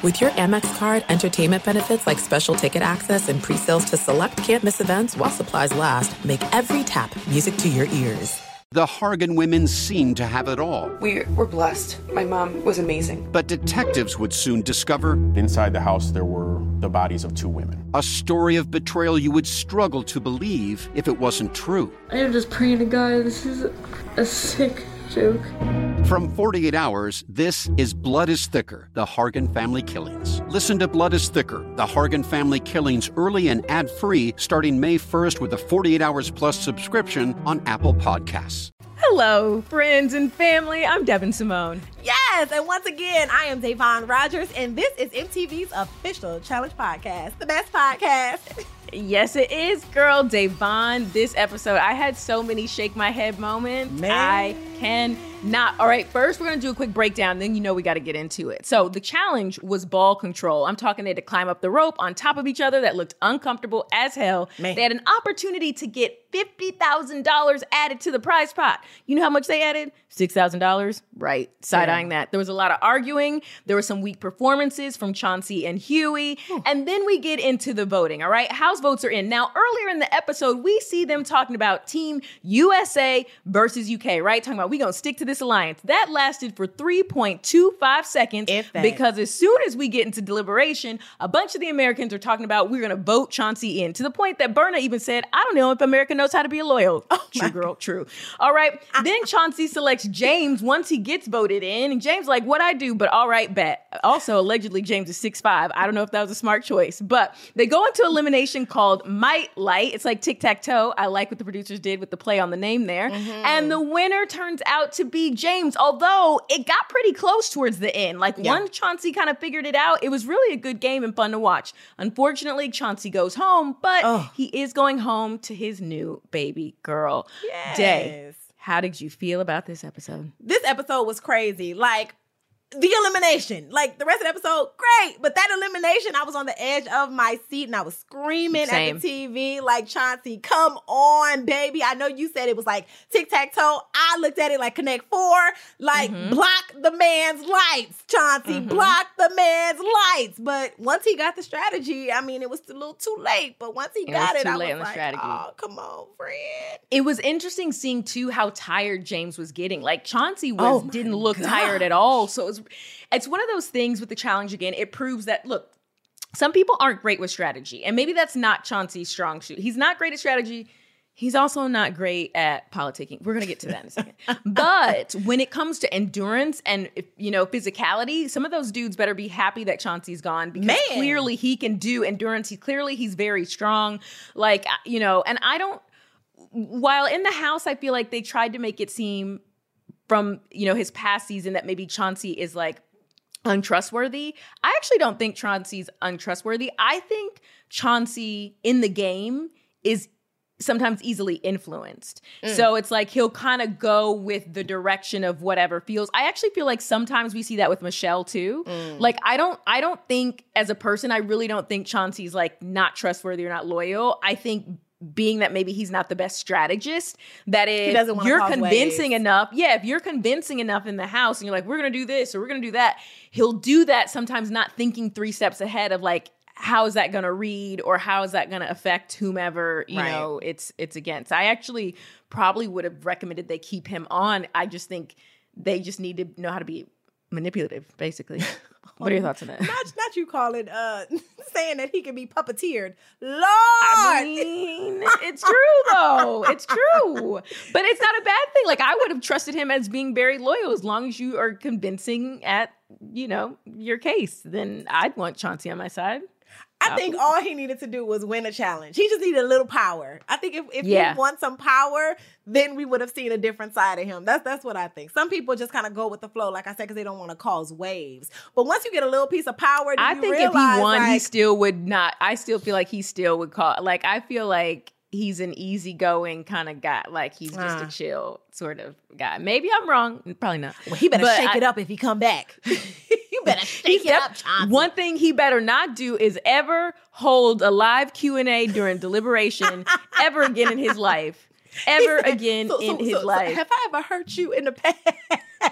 With your Amex card, entertainment benefits like special ticket access and pre-sales to select campus events while supplies last, make every tap music to your ears. The Hargan women seemed to have it all. We were blessed. My mom was amazing. But detectives would soon discover inside the house there were the bodies of two women. A story of betrayal you would struggle to believe if it wasn't true. I am just praying to God this is a sick joke. From 48 Hours, this is Blood is Thicker The Hargan Family Killings. Listen to Blood is Thicker The Hargan Family Killings early and ad free starting May 1st with a 48 Hours Plus subscription on Apple Podcasts. Hello, friends and family. I'm Devyn Simone. Yes, and once again, I am Da'Vonne Rogers, and this is MTV's official Challenge Podcast, the best podcast. Yes, it is, girl. Da'Vonne, this episode, I had so many shake my head moments. Man. I can not. All right, first we're gonna do a quick breakdown, then you know we gotta get into it. So the challenge was ball control. I'm talking they had to climb up the rope on top of each other that looked uncomfortable as hell. Man. They had an opportunity to get $50,000 added to the prize pot. You know how much they added? $6,000? Right. Side eyeing that. There was a lot of arguing. There were some weak performances from Chauncey and Huey. And then we get into the voting, all right? House votes are in. Now, earlier in the episode, we see them talking about Team USA versus UK, right? Talking about we going to stick to this alliance. That lasted for 3.25 seconds because as soon as we get into deliberation, a bunch of the Americans are talking about we're going to vote Chauncey in to the point that Berna even said, I don't know if America knows how to be a loyal. true, girl, true. All right. then Chauncey selects James once he gets voted in. And James, like, what I do, but all right, bet. Also, allegedly, James is six five. I don't know if that was a smart choice, but they go into elimination called Might Light. It's like tic tac toe. I like what the producers did with the play on the name there. And the winner turns out to be James, although it got pretty close towards the end. Like, once Chauncey kind of figured it out, it was really a good game and fun to watch. Unfortunately, Chauncey goes home, but he is going home to his new baby girl. Day. How did you feel about this episode? This episode was crazy. Like, the elimination, like the rest of the episode, great. But that elimination, I was on the edge of my seat and I was screaming Same. at the TV, like, Chauncey, come on, baby. I know you said it was like tic tac toe. I looked at it like Connect Four, like, Mm-hmm. block the man's lights, Chauncey, block the man's lights. But once he got the strategy, I mean, it was a little too late. But once he It got was it, too I late was on the like, strategy. oh, come on, friend. It was interesting seeing too how tired James was getting. Like Chauncey was Oh didn't look tired at all. So it was it's one of those things with the challenge again. It proves that look, some people aren't great with strategy. And maybe that's not Chauncey's strong suit. He's not great at strategy. He's also not great at politicking. We're gonna get to that in a second. but when it comes to endurance and you know physicality, some of those dudes better be happy that Chauncey's gone because Man. clearly he can do endurance. He clearly he's very strong. Like you know, and I don't while in the house, I feel like they tried to make it seem from you know his past season that maybe Chauncey is like untrustworthy. I actually don't think Chauncey's untrustworthy. I think Chauncey in the game is sometimes easily influenced. Mm. So it's like he'll kind of go with the direction of whatever feels. I actually feel like sometimes we see that with Michelle too. Mm. Like I don't I don't think as a person I really don't think Chauncey's like not trustworthy or not loyal. I think being that maybe he's not the best strategist, that if you're convincing waves. enough, yeah, if you're convincing enough in the house and you're like, we're gonna do this or we're gonna do that, he'll do that sometimes not thinking three steps ahead of like, how is that gonna read or how is that gonna affect whomever, you Right. know, it's it's against. I actually probably would have recommended they keep him on. I just think they just need to know how to be manipulative, basically. what are your thoughts on that? Not, not you calling, uh, saying that he can be puppeteered. Lord! I mean, it's true though. It's true. But it's not a bad thing. Like I would have trusted him as being very loyal as long as you are convincing at, you know, your case. Then I'd want Chauncey on my side. I think all he needed to do was win a challenge. He just needed a little power. I think if, if Yeah. he won some power, then we would have seen a different side of him. That's that's what I think. Some people just kind of go with the flow, like I said, because they don't want to cause waves. But once you get a little piece of power, I you think if he realize, won, he still would not. I still feel like he still would call. Like I feel like he's an easygoing kind of guy. Like he's just Ah. a chill sort of guy. Maybe I'm wrong. Probably not. well, he better But shake I- it up if he come back. better shake it up, Chauncey. One thing he better not do is ever hold a live Q and A during deliberation ever again in his life. Ever said- again so- in so- his so- so life. have I ever hurt you in the past?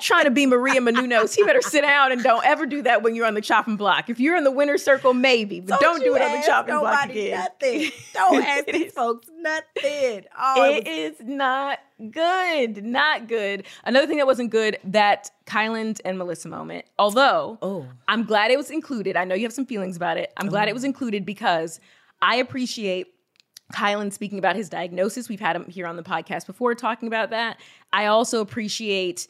Trying to be Maria Menounos, he better sit down and don't ever do that when you're on the chopping block. If you're in the winner's circle, maybe, but don't, do you it on the chopping block again. Nothing. Don't ask these folks nothing. Oh, it It was- is not good. Not good. Another thing that wasn't good, that Kyland and Melissa moment. Although Oh. I'm glad it was included. I know you have some feelings about it. I'm glad it oh. was included because I appreciate Kyland speaking about his diagnosis. We've had him here on the podcast before talking about that. I also appreciate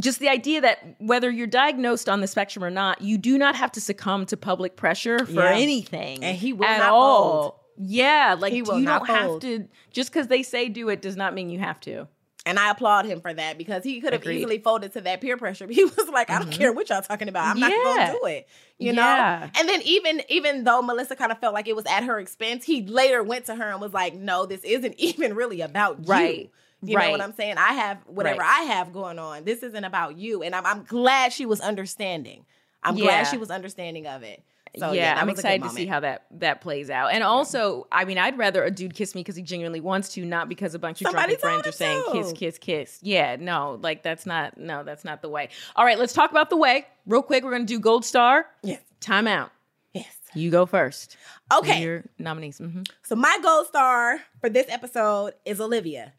just the idea that whether you're diagnosed on the spectrum or not, you do not have to succumb to public pressure for Yeah. anything. And he will at not all. fold. Yeah, like you not don't have to just because they say do it does not mean you have to. and I applaud him for that because he could have Agreed. easily folded to that peer pressure. He was like, I don't mm-hmm. care what y'all talking about. I'm not gonna do it. You know? Yeah. And then even even though Melissa kind of felt like it was at her expense, he later went to her and was like, No, this isn't even really about Right. you. You know what I'm saying? I have whatever Right. I have going on. This isn't about you. And I'm I'm glad she was understanding. I'm Yeah. glad she was understanding of it. So yeah, that I'm was a good excited to see how that that plays out. And also, I mean, I'd rather a dude kiss me because he genuinely wants to, not because a bunch of Somebody drunken friends are saying him kiss, kiss, kiss. Yeah, no, like that's not no, that's not the way. All right, let's talk about the way real quick. We're gonna do gold star. Yes. Timeout. Yes. You go first. Okay. Your nominees. Mhm. So my gold star for this episode is Olivia.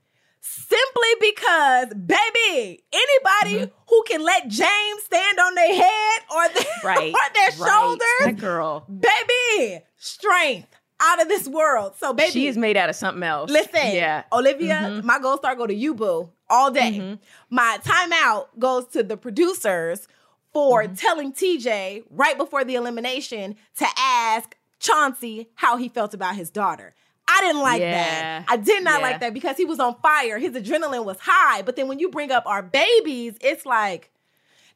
Simply because, baby, anybody Mm-hmm. who can let James stand on their head or their, Right. or their right. Shoulders, girl. baby, strength out of this world. So, baby, She is made out of something else. listen, Yeah. Olivia, Mm-hmm. my gold star go to you, boo, all day. My timeout goes to the producers for Mm-hmm. telling TJ right before the elimination to ask Chauncey how he felt about his daughter. I didn't like Yeah. that. I did not Yeah. like that because he was on fire. His adrenaline was high. But then when you bring up our babies, it's like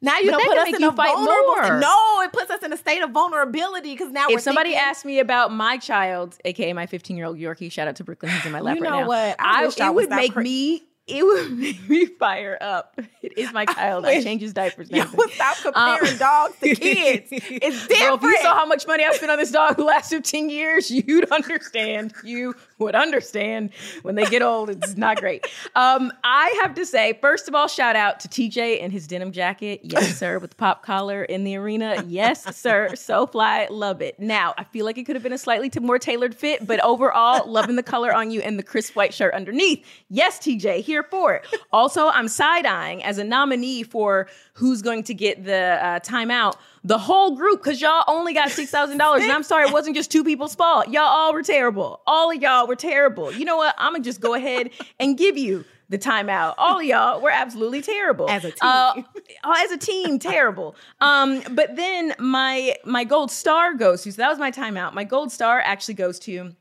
now you But don't put us in you a fight vulnerable. more. No, it puts us in a state of vulnerability because now we're If somebody thinking, asked me about my child, aka my 15 year old Yorkie, shout out to Brooklyn, he's in my lap You right know now. what? I it I was would make cra- me. It would make me fire up. It is my child. I, wish change his diapers. Yo, stop um, comparing dogs to kids. It's different. Girl, if you saw how much money I spent on this dog the last 15 years, you'd understand. You would understand when they get old. It's not great. Um, I have to say, first of all, shout out to TJ and his denim jacket. Yes, sir, with the pop collar in the arena. Yes, sir. So fly. Love it. Now, I feel like it could have been a slightly t- more tailored fit, but overall, loving the color on you and the crisp white shirt underneath. Yes, TJ, here for it. Also, I'm side eyeing as a nominee for who's going to get the uh, timeout. The whole group, because y'all only got six thousand dollars, and I'm sorry, it wasn't just two people's fault. Y'all all were terrible. All of y'all were terrible. You know what? I'm gonna just go ahead and give you the timeout. All of y'all were absolutely terrible As a team. Uh, as a team, terrible. Um, but then my my gold star goes to. So that was my timeout. My gold star actually goes to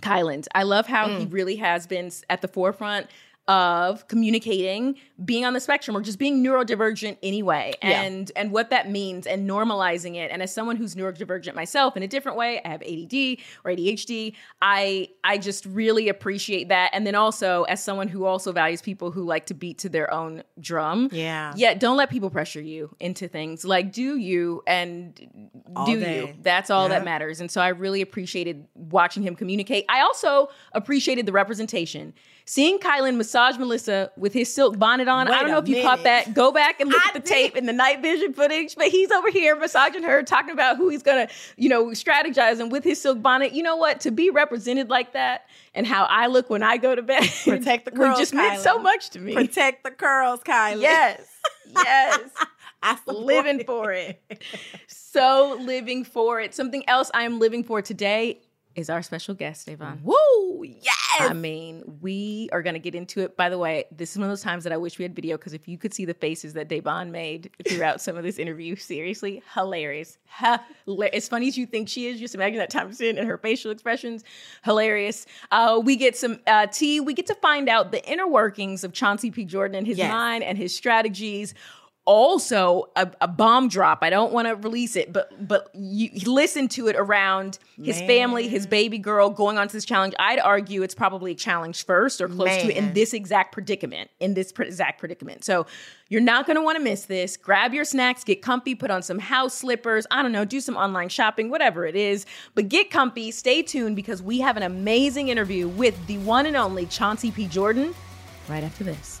Kyland. I love how he really has been at the forefront of communicating, being on the spectrum, or just being neurodivergent anyway, Yeah. and and what that means, and normalizing it. And as someone who's neurodivergent myself in a different way, I have ADD or ADHD. I I just really appreciate that. And then also as someone who also values people who like to beat to their own drum. Yeah. Yeah. Don't let people pressure you into things. Like do you and All do day. you. That's all that matters. And so I really appreciated watching him communicate. I also appreciated the representation. Seeing Kyland massage Melissa with his silk bonnet on. I don't know if you caught that. Go back and look I at the did. tape and the night vision footage. But he's over here massaging her, talking about who he's gonna, you know, strategize and with his silk bonnet. You know what? To be represented like that and how I look when I go to bed Protect the curls, just meant so much to me. Protect the curls, Kylie. yes. Yes. I support living it. for it. So living for it. Something else I am living for today is our special guest, Avon. Woo! Yes. I mean, we are going to get into it. By the way, this is one of those times that I wish we had video because if you could see the faces that Devyn made throughout some of this interview, seriously, hilarious. Hilar- as funny as you think she is, just imagine that time in and her facial expressions, hilarious. Uh, we get some uh, tea. We get to find out the inner workings of Chauncey P. Jordan and his Yes. mind and his strategies also a, a bomb drop. I don't want to release it, but but you, listen to it around his family, his baby girl going on to this challenge. I'd argue it's probably a challenge first or close to it in this exact predicament. In this exact predicament, so you're not going to want to miss this. Grab your snacks, get comfy, put on some house slippers. I don't know, do some online shopping, whatever it is. But get comfy. Stay tuned because we have an amazing interview with the one and only Chauncey P. Jordan right after this.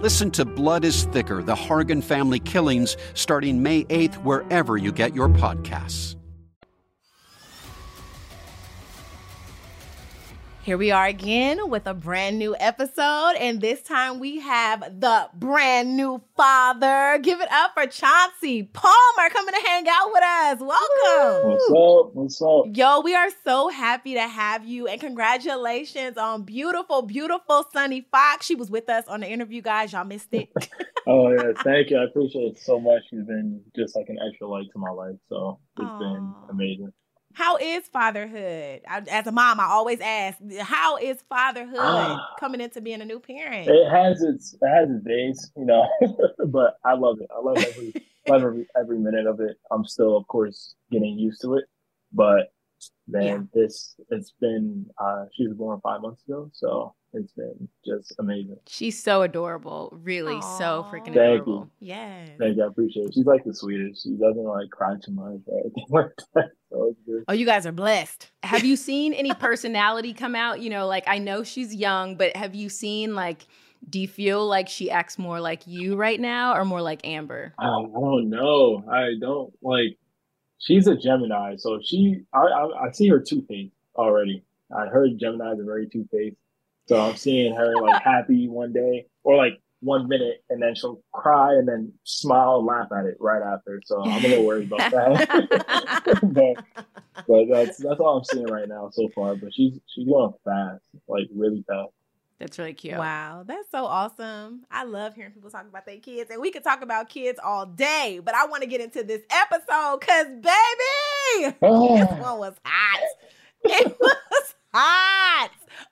Listen to Blood is Thicker The Hargan Family Killings starting May 8th, wherever you get your podcasts. Here we are again with a brand new episode, and this time we have the brand new father. Give it up for Chauncey Palmer coming to hang out with us. Welcome. What's up? What's up? Yo, we are so happy to have you, and congratulations on beautiful, beautiful Sunny Fox. She was with us on the interview, guys. Y'all missed it. Oh yeah, thank you. I appreciate it so much. You've been just like an extra light to my life, so it's been amazing. How is fatherhood? I, as a mom, I always ask, how is fatherhood Ah. coming into being a new parent? It has its it has its days, you know, but I love it. I love every love every, every minute of it. I'm still, of course, getting used to it, but man, this it's been. Uh, she was born five months ago, so it's been just amazing. She's so adorable. Really, so Aw. freaking Thank adorable. yes. Thank you. I appreciate it. She's like the sweetest. She doesn't like cry too much or anything like that. So. Oh, you guys are blessed. Have you seen any personality come out? You know, like I know she's young, but have you seen like do you feel like she acts more like you right now or more like Amber? I I don't know. I don't like. She's a Gemini, so she. I I, I see her two faced already. I heard Gemini's are very two faced, so I'm seeing her like happy one day or like one minute, and then she'll cry and then smile and laugh at it right after. So I'm a little worried about that. but but that's that's all I'm seeing right now so far. But she's she's going fast, like really fast. That's really cute. Wow, that's so awesome. I love hearing people talk about their kids, and we could talk about kids all day, but I want to get into this episode because, baby, this one was hot. It was hot.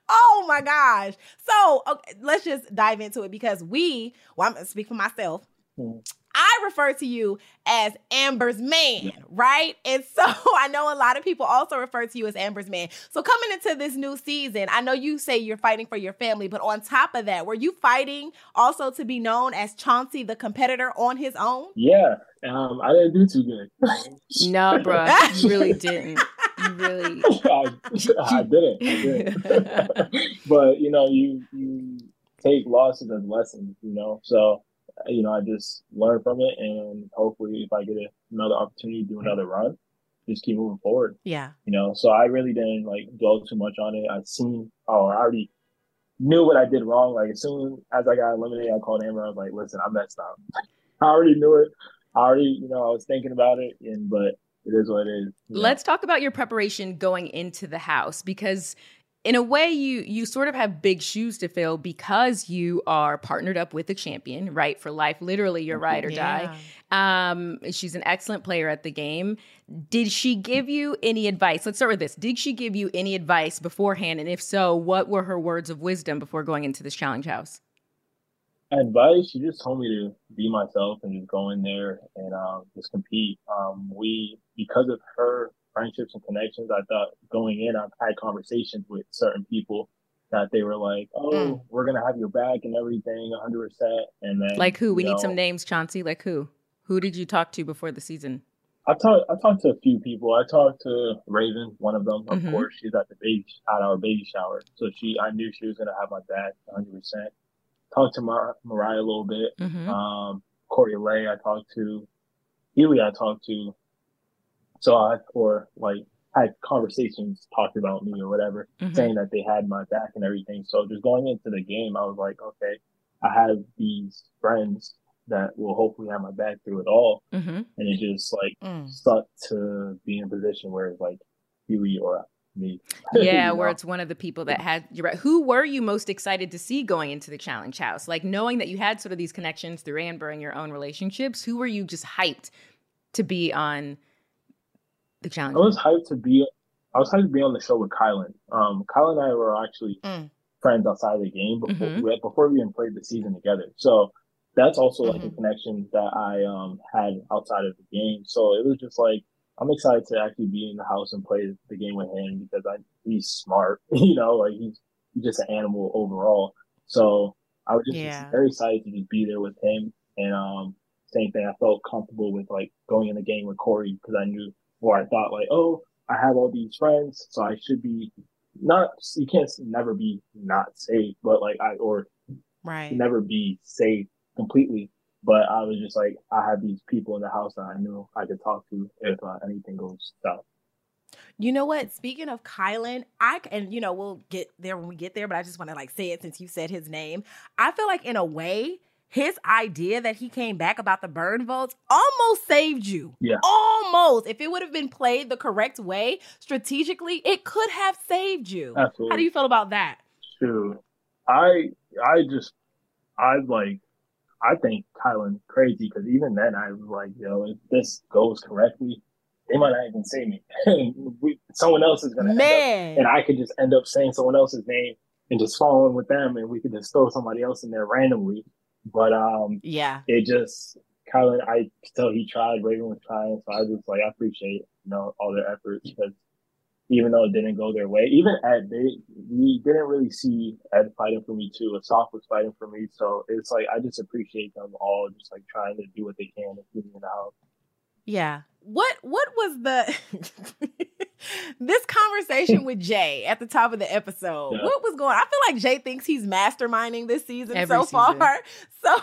Oh my gosh. So okay, let's just dive into it because we, well, I'm going to speak for myself. Mhm. I refer to you as Amber's man, right? And so I know a lot of people also refer to you as Amber's man. So coming into this new season, I know you say you're fighting for your family, but on top of that, were you fighting also to be known as Chauncey the competitor on his own? Yeah, um, I didn't do too good. No, bro, you really didn't. You really. I, I didn't. I didn't. but you know, you you take losses as lessons, you know. So you know, I just learn from it, and hopefully, if I get a, another opportunity to do another run, just keep moving forward. Yeah. You know, so I really didn't like dwell too much on it. I seen, oh, I already knew what I did wrong. Like as soon as I got eliminated, I called Amber. I was like, listen, I messed up. I already knew it. I already, you know, I was thinking about it, and but it is what it is. you know. Let's talk about your preparation going into the house because in a way you you sort of have big shoes to fill because you are partnered up with a champion, right? For life, literally your ride or die. Um she's an excellent player at the game. Did she give you any advice? Let's start with this. Did she give you any advice beforehand and if so, what were her words of wisdom before going into this challenge house? Advice she just told me to be myself and just go in there and um, just compete um, we because of her friendships and connections i thought going in i've had conversations with certain people that they were like oh Mm. we're gonna have your back and everything 100% and then Like who? We you need some names, Chauncey. Like who? Who did you talk to before the season? I talked. I talked to a few people. I talked to Raven, one of them. Of Mhm. course, she's at the baby at our baby shower, so she. I knew she was gonna have my back 100. percent Talked to Mar- Mariah a little bit. Mhm. Um, Corey Lay, I talked to. Healy, I talked to. So I, or like, had conversations, talked about me or whatever, Mhm. saying that they had my back and everything. So just going into the game, I was like, okay, I have these friends that will hopefully have my back through it all. Mm-hmm. And it just like Mm. sucked to be in a position where it's like Huey or me. Yeah, where know? it's one of the people that had right. Who were you most excited to see going into the challenge house? Like knowing that you had sort of these connections through Amber and your own relationships. Who were you just hyped to be on the challenge? I was hyped to be. I was hyped to be on the show with Kyland. Um, Kyland and I were actually Mm. friends outside of the game before Mhm. we, before we even played the season together. So that's also like Mm-hmm. a connection that I um had outside of the game. So it was just like I'm excited to actually be in the house and play the game with him because I he's smart. You know, like he's he's just an animal overall. So I was just Yeah. very excited to just be there with him. And um, same thing, I felt comfortable with like going in the game with Corey because I knew, or I thought like, oh, I have all these friends, so I should be not. You can't never be not safe, but like I or Right. never be safe completely. But I was just like, I have these people in the house that I knew I could talk to if uh, anything goes south. You know what? Speaking of Kyland, I and you know we'll get there when we get there, but I just want to like say it since you said his name. I feel like in a way, his idea that he came back about the burn votes almost saved you. Yeah. Almost. If it would have been played the correct way, strategically, it could have saved you. Absolutely. How do you feel about that? Shoot, I I just I like I think Kyland crazy because even then I was like, yo, if this goes correctly, they might not even say me. we, someone else is gonna Man. up, and I could just end up saying someone else's name and just following with them, and we could just throw somebody else in there randomly. But um, Yeah. it just Kyland, I tell he tried, Raven was trying, so I just like I appreciate you know all their efforts because even though it didn't go their way, even Ed, they we didn't really see Ed fighting for me too. Asaf was fighting for me, so it's like I just appreciate them all just like trying to do what they can and keep me in the house. Yeah. What what was the this conversation with Jay at the top of the episode? Yeah. What was going I feel like Jay thinks he's masterminding this season Every so season. far. So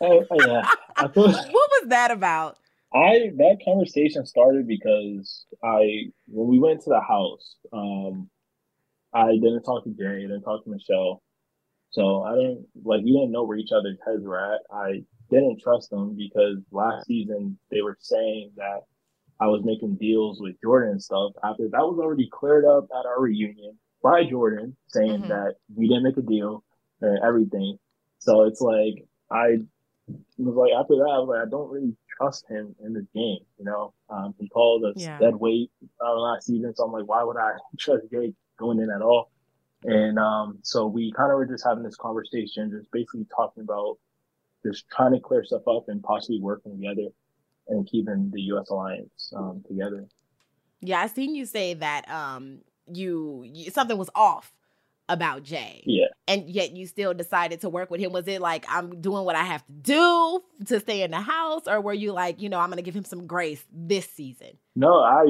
Oh, oh, yeah, I feel what was that about? I that conversation started because I when we went to the house, um, I didn't talk to Jerry, I didn't talk to Michelle, so I didn't like we didn't know where each other's heads were at. I didn't trust them because last season they were saying that I was making deals with Jordan and stuff. After that was already cleared up at our reunion by Jordan, saying Mhm. that we didn't make a deal and everything. So it's like I was like after that, I was like, I don't really trust him in this game. You know, um, he called us Yeah. dead weight uh, last season, so I'm like, why would I trust Jake going in at all? And um, so we kind of were just having this conversation, just basically talking about just trying to clear stuff up and possibly working together and keeping the U.S. alliance um, together. Yeah, I seen you say that um you, you something was off about Jay. Yeah. And yet you still decided to work with him. Was it like I'm doing what I have to do to stay in the house or were you like, you know, I'm going to give him some grace this season? No, I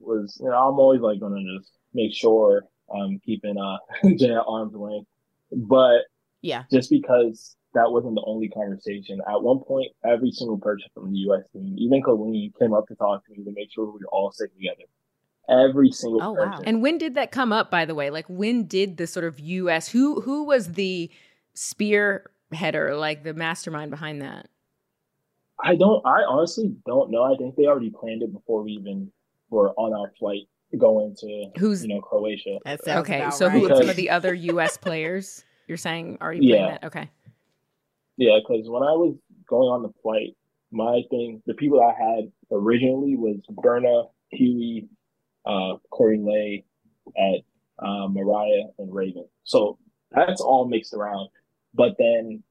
was, you know, I'm always like going to just make sure I'm keeping uh, Jay at arm's length. But Yeah. just because that wasn't the only conversation. At one point, every single person from the U.S. team, even Colleen, came up to talk to me to make sure we were all sick together. Every single Oh, wow. And when did that come up, by the way? Like when did the sort of US who who was the spearheader, like the mastermind behind that? I don't. I honestly don't know. I think they already planned it before we even were on our flight going to Who's- you know Croatia. That okay, about so who right. are some of the other US players you're saying already playing Yeah. that? Okay. Yeah, because when I was going on the flight, my thing, the people I had originally was Berna, Huey, uh, Corey Lay, at uh, Mariah, and Raven. So that's all mixed around. But then,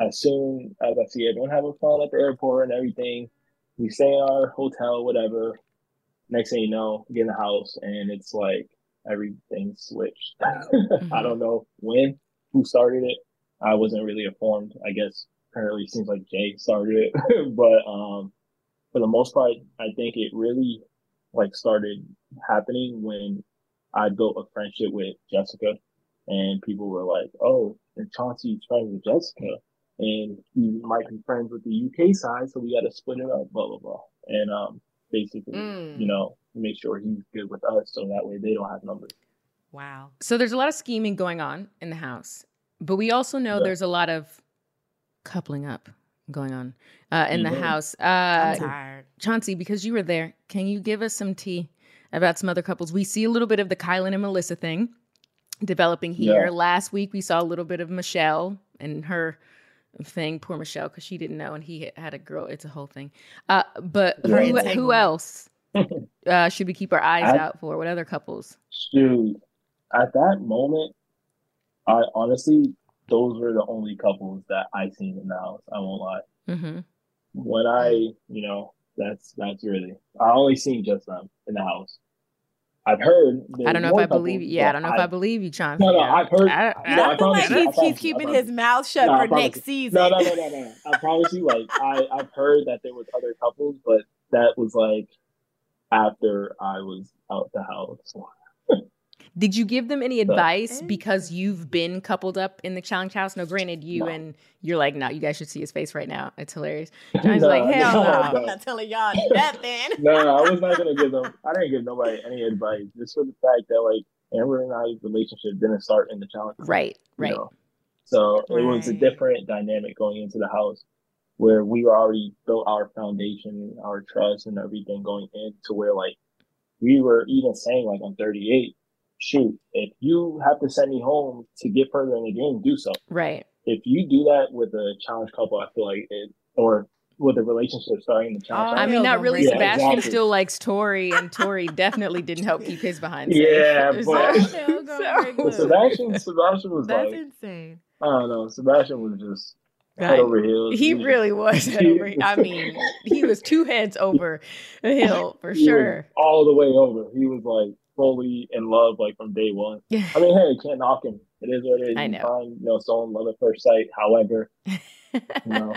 as soon as I see everyone having fun at the airport and everything, we stay in our hotel, whatever. Next thing you know, get in the house, and it's like everything switched. I don't know when, who started it. I wasn't really informed. I guess apparently it seems like Jay started it, but um, for the most part, I think it really like started happening when I built a friendship with Jessica, and people were like, "Oh, and Chauncey's friends with Jessica, and he might be friends with the UK side, so we got to split it up." Blah blah blah, and um, basically, Mm. you know, make sure he's good with us, so that way they don't have numbers. Wow. So there's a lot of scheming going on in the house, but we also know Yeah. there's a lot of coupling up going on uh, in the house. I'm Uh, tired. Chauncey, because you were there, can you give us some tea about some other couples? We see a little bit of the Kyland and Melissa thing developing here. Yeah. Last week, we saw a little bit of Michelle and her thing. Poor Michelle, because she didn't know and he had a girl. It's a whole thing. Uh, but Her who, who else uh, should we keep our eyes I- out for? What other couples? Shoot, at that moment, I honestly, those were the only couples that I seen in the house. I won't lie. Mm-hmm. When I, you know, that's that's really I only seen just them in the house. I've heard. I don't know if I believe you. Yeah, I don't know if I believe you, Chauncey. No, no, I've heard. I- you know, I- I feel like you, he's, he's keeping his mouth shut No, for next you. season. No, no, no, no, no. I promise you, like I, I've heard that there was other couples, but that was like after I was out the house. Did you give them any So- advice because you've been coupled up in the challenge house? No, granted, you No. and you're like, no, you guys should see his face right now. It's hilarious. Johnny's No, like, hell no, no. no. I'm not telling y'all nothing. no, I was not gonna give them. I didn't give nobody any advice, just for the fact that like Amber and I's relationship didn't start in the challenge. House, right, right. know? So it was a different dynamic going into the house, where we already built our foundation, our trust, and everything going into where like we were even saying like I'm 38, shoot, if you have to send me home to get further in the game, do so. Right. If you do that with a challenge couple, I feel like it, or with a relationship starting the challenge. Oh, I mean, not really. bring it. Sebastian exactly. still likes Tori, and Tori definitely didn't help keep his behind safe. Yeah, So- but- Still gonna But. Sebastian, Sebastian was That's like, insane. I don't know, Sebastian was just head Right. over heels. He was really was. head over- I mean, he was two heads over a hill for he sure. all the way over. He was like fully in love, like from day one. Yeah. I mean, hey, you can't knock him. It is what it is. I You know. Find, you know, someone love at first sight. However, you know,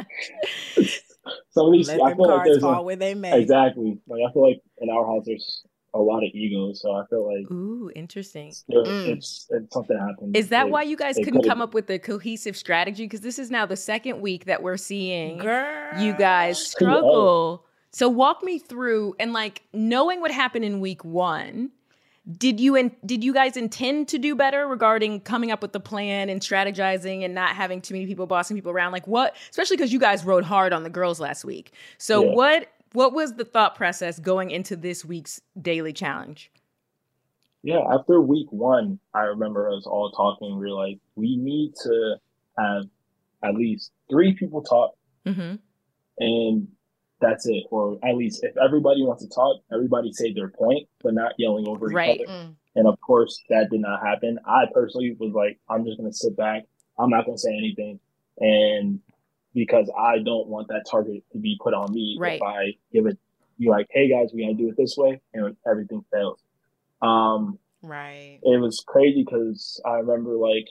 some of these, Let I feel like there's fall a, where they may. exactly. Like I feel like in our house there's a lot of egos, so I feel like Ooh, interesting. there, Mm. it's, it's something happened. Is that It- why you guys couldn't could've- come up with a cohesive strategy? Because this is now the second week that we're seeing Girl. you guys struggle. So walk me through and like knowing what happened in week one. Did you in, did you guys intend to do better regarding coming up with the plan and strategizing and not having too many people bossing people around? Like what, especially because you guys rode hard on the girls last week. So Yeah. what what was the thought process going into this week's daily challenge? Yeah, after week one, I remember us all talking. We are like, we need to have at least three people talk, Mm-hmm. and that's it. Or at least if everybody wants to talk, everybody say their point, but not yelling over Right. each other. Mm. And of course, that did not happen. I personally was like, I'm just gonna sit back. I'm not gonna say anything, and because I don't want that target to be put on me Right. if I give it, be like, hey guys, we gotta do it this way, and everything fails. Um, Right. it was crazy because I remember like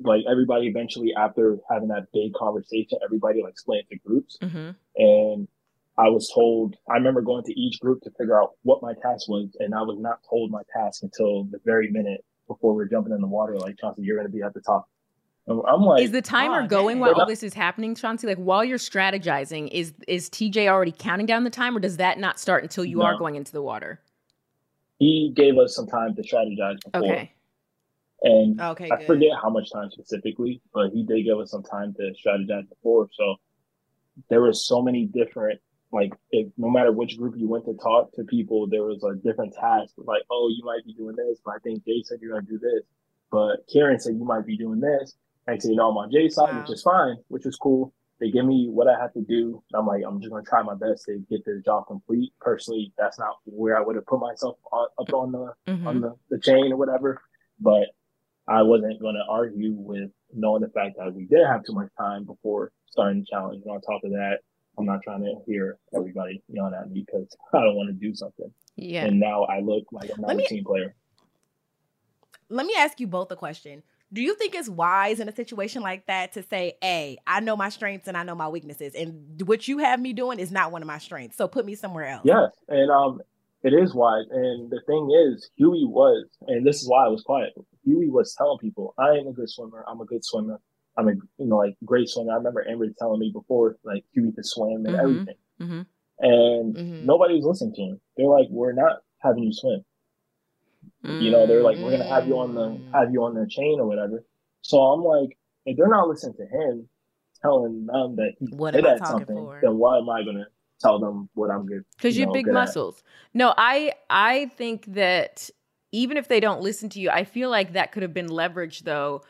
like everybody eventually after having that big conversation, everybody like split into groups Mm-hmm. and I was told I remember going to each group to figure out what my task was and I was not told my task until the very minute before we are jumping in the water like Chauncey, you're gonna be at the top. And I'm like is the timer oh, going while They're all not- this is happening, Chauncey? Like while you're strategizing, is is TJ already counting down the time, or does that not start until you are going into the water? he gave us some time to strategize before. Okay. And Okay, I good. forget how much time specifically, but he did give us some time to strategize before. So there was so many different, like, if no matter which group you went to talk to people, there was a different task. Like, oh, you might be doing this, but I think Jay said you're gonna do this. But Karen said you might be doing this. And so you know I'm on Jay's side, Wow. which is fine, which is cool. They give me what I have to do. I'm like, I'm just gonna try my best to get this job complete. Personally, that's not where I would have put myself on, up on the Mhm. on the, the chain or whatever. But I wasn't going to argue with knowing the fact that we did have too much time before starting the challenge. And on top of that, I'm not trying to hear everybody yelling at me because I don't want to do something. Yeah. And now I look like I'm not Let a me- team player. Let me ask you both a question. Do you think it's wise in a situation like that to say, "Hey, I know my strengths and I know my weaknesses, and what you have me doing is not one of my strengths, so put me somewhere else." Yes. And um, it is wise. And the thing is, Huey was, and this is why I was quiet. Huey was telling people, I am a good swimmer. I'm a good swimmer. I'm a, you know, like great swimmer. I remember Amber telling me before, like Huey could swim and Mhm. everything. Mhm. And Mhm. nobody was listening to him. They're like, we're not having you swim. You know, they're like, we're gonna have you on the Mm. have you on the chain or whatever. So I'm like, if they're not listening to him, telling them that he's What good at something, for? then why am I gonna tell them what I'm good? because you you're know, big good at? muscles. No, I I think that even if they don't listen to you, I feel like that could have been leveraged though.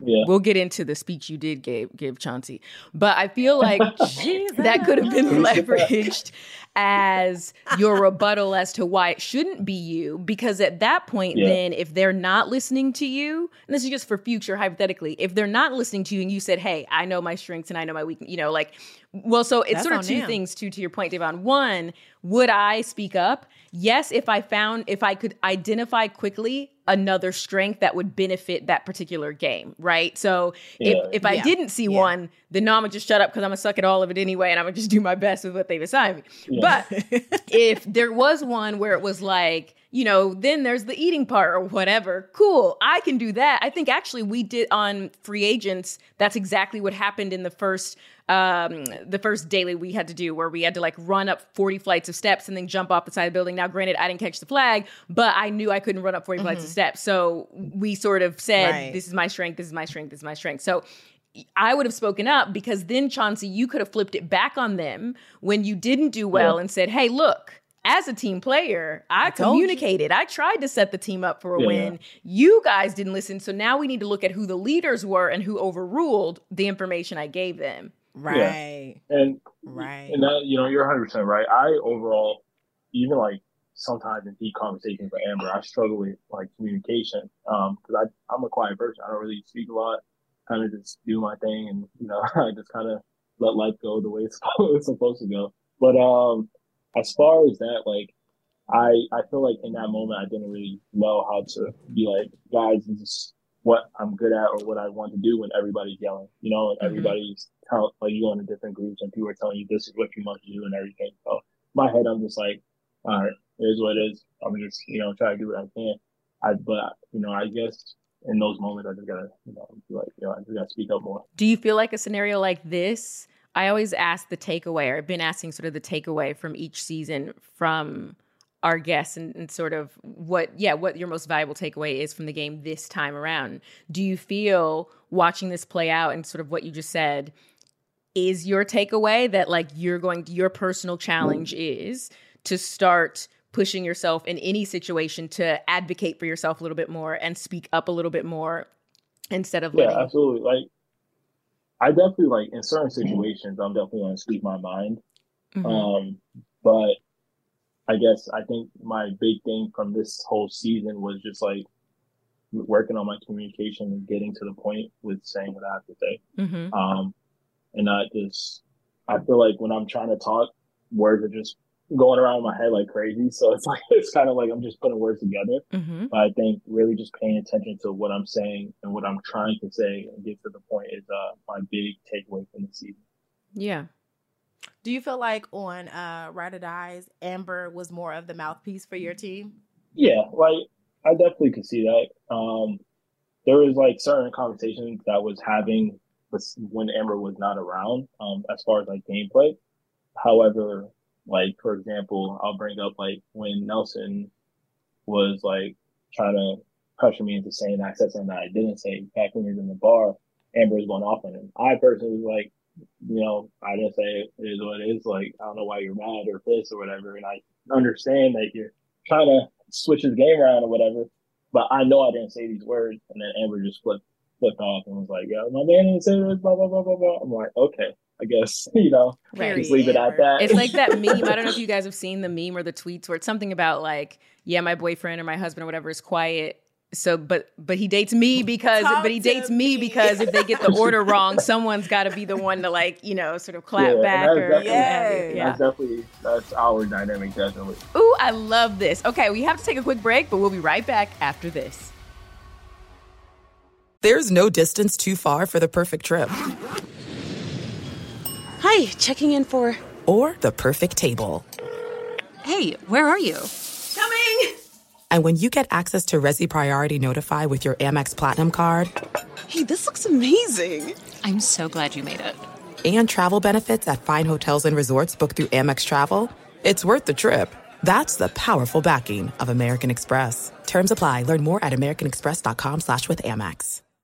Yeah. We'll get into the speech you did give give Chauncey, but I feel like that could have been leveraged as your rebuttal as to why it shouldn't be you. Because at that point, Yeah. then if they're not listening to you, and this is just for future hypothetically, if they're not listening to you and you said, "Hey, I know my strengths and I know my weakness," you know, like, well, so it's That's sort of two them. things too. To your point, Devyn. One, would I speak up? Yes, if I found if I could identify quickly another strength that would benefit that particular game, right? So Yeah. if if I Yeah. didn't see Yeah. one, then no, I'm gonna just shut up because I'm gonna suck at all of it anyway, and I'm gonna just do my best with what they've assigned me. Yeah. But if there was one where it was like, you know, then there's the eating part or whatever. Cool, I can do that. I think actually we did on free agents. That's exactly what happened in the first um the first daily we had to do where we had to like run up 40 flights of steps and then jump off the side of the building now granted i didn't catch the flag but i knew i couldn't run up 40 flights of steps so we sort of said Right. this is my strength this is my strength this is my strength so I would have spoken up because then Chauncey, you could have flipped it back on them when you didn't do well and said, "Hey, look, as a team player, I, told you." communicated. I tried to set the team up for a Yeah. win. You guys didn't listen, so now we need to look at who the leaders were and who overruled the information I gave them." Right. And Right. and that you know you're 100 percent right. I overall even like sometimes in deep conversations with Amber, I struggle with like communication um because I I'm a quiet person. I don't really speak a lot. Kind of just do my thing and you know I just kind of let life go the way it's supposed, it's supposed to go. But um as far as that like. I, I feel like in that moment I didn't really know how to be like, guys, this is what I'm good at or what I want to do when everybody's yelling, you know, and Mhm. everybody's tell like you go into different groups and people are telling you this is what you must do and everything. So my head, I'm just like, all right, it is what it is. I'm just, you know, try to do what I can. I, but you know, I guess in those moments I just gotta, you know, be like, you know, I just gotta speak up more. Do you feel like a scenario like this? I always ask the takeaway, or I've been asking sort of the takeaway from each season from our guests and, and sort of what, yeah, what your most valuable takeaway is from the game this time around. Do you feel watching this play out and sort of what you just said is your takeaway that like you're going, your personal challenge is to start pushing yourself in any situation to advocate for yourself a little bit more and speak up a little bit more instead of Yeah, letting absolutely. Like, I definitely like in certain situations, I'm definitely gonna speak my mind. Mhm. Um, but I guess I think my big thing from this whole season was just like working on my communication and getting to the point with saying what I have to say. Mhm. Um, and not just, I feel like when I'm trying to talk, words are just going around in my head like crazy. So it's like, it's kind of like I'm just putting words together. Mhm. But I think really just paying attention to what I'm saying and what I'm trying to say and get to the point is, uh, my big takeaway from the season. Yeah. Do you feel like on uh Ride or Dies, Amber was more of the mouthpiece for your team? Yeah, like I definitely could see that. Um, there was like certain conversations that I was having when Amber was not around, um, as far as like gameplay. However, like for example, I'll bring up like when Nelson was like trying to pressure me into saying something that I didn't say back when he was in the bar. Amber was going off on him. I personally was like, you know, I didn't say it is what it is. Like, I don't know why you're mad or pissed or whatever. And I understand that you're trying to switch his game around or whatever. But I know I didn't say these words. And then Amber just flipped, flipped off and was like, yo, my man didn't say this, blah, blah, blah, blah, blah. I'm like, okay, I guess, you know, Right. just leave it at that. It's like that meme. I don't know if you guys have seen the meme or the tweets where it's something about like, yeah, my boyfriend or my husband or whatever is quiet. So, but but he dates me because, Talk but he dates me, me. because if they get the order wrong, someone's got to be the one to like, you know, sort of clap Yeah, back that's or definitely- what have you. Yes. yeah. That's definitely, that's our dynamic, definitely. Ooh, I love this. Okay, we have to take a quick break, but we'll be right back after this. There's no distance too far for the perfect trip. Hi, checking in for. Or the perfect table. Hey, where are you? Coming! And when you get access to Resy Priority Notify with your Amex Platinum card Hey, this looks amazing. I'm so glad you made it. and travel benefits at fine hotels and resorts booked through Amex Travel, it's worth the trip. That's the powerful backing of American Express. Terms apply. Learn more at americanexpress.com slash with Amex.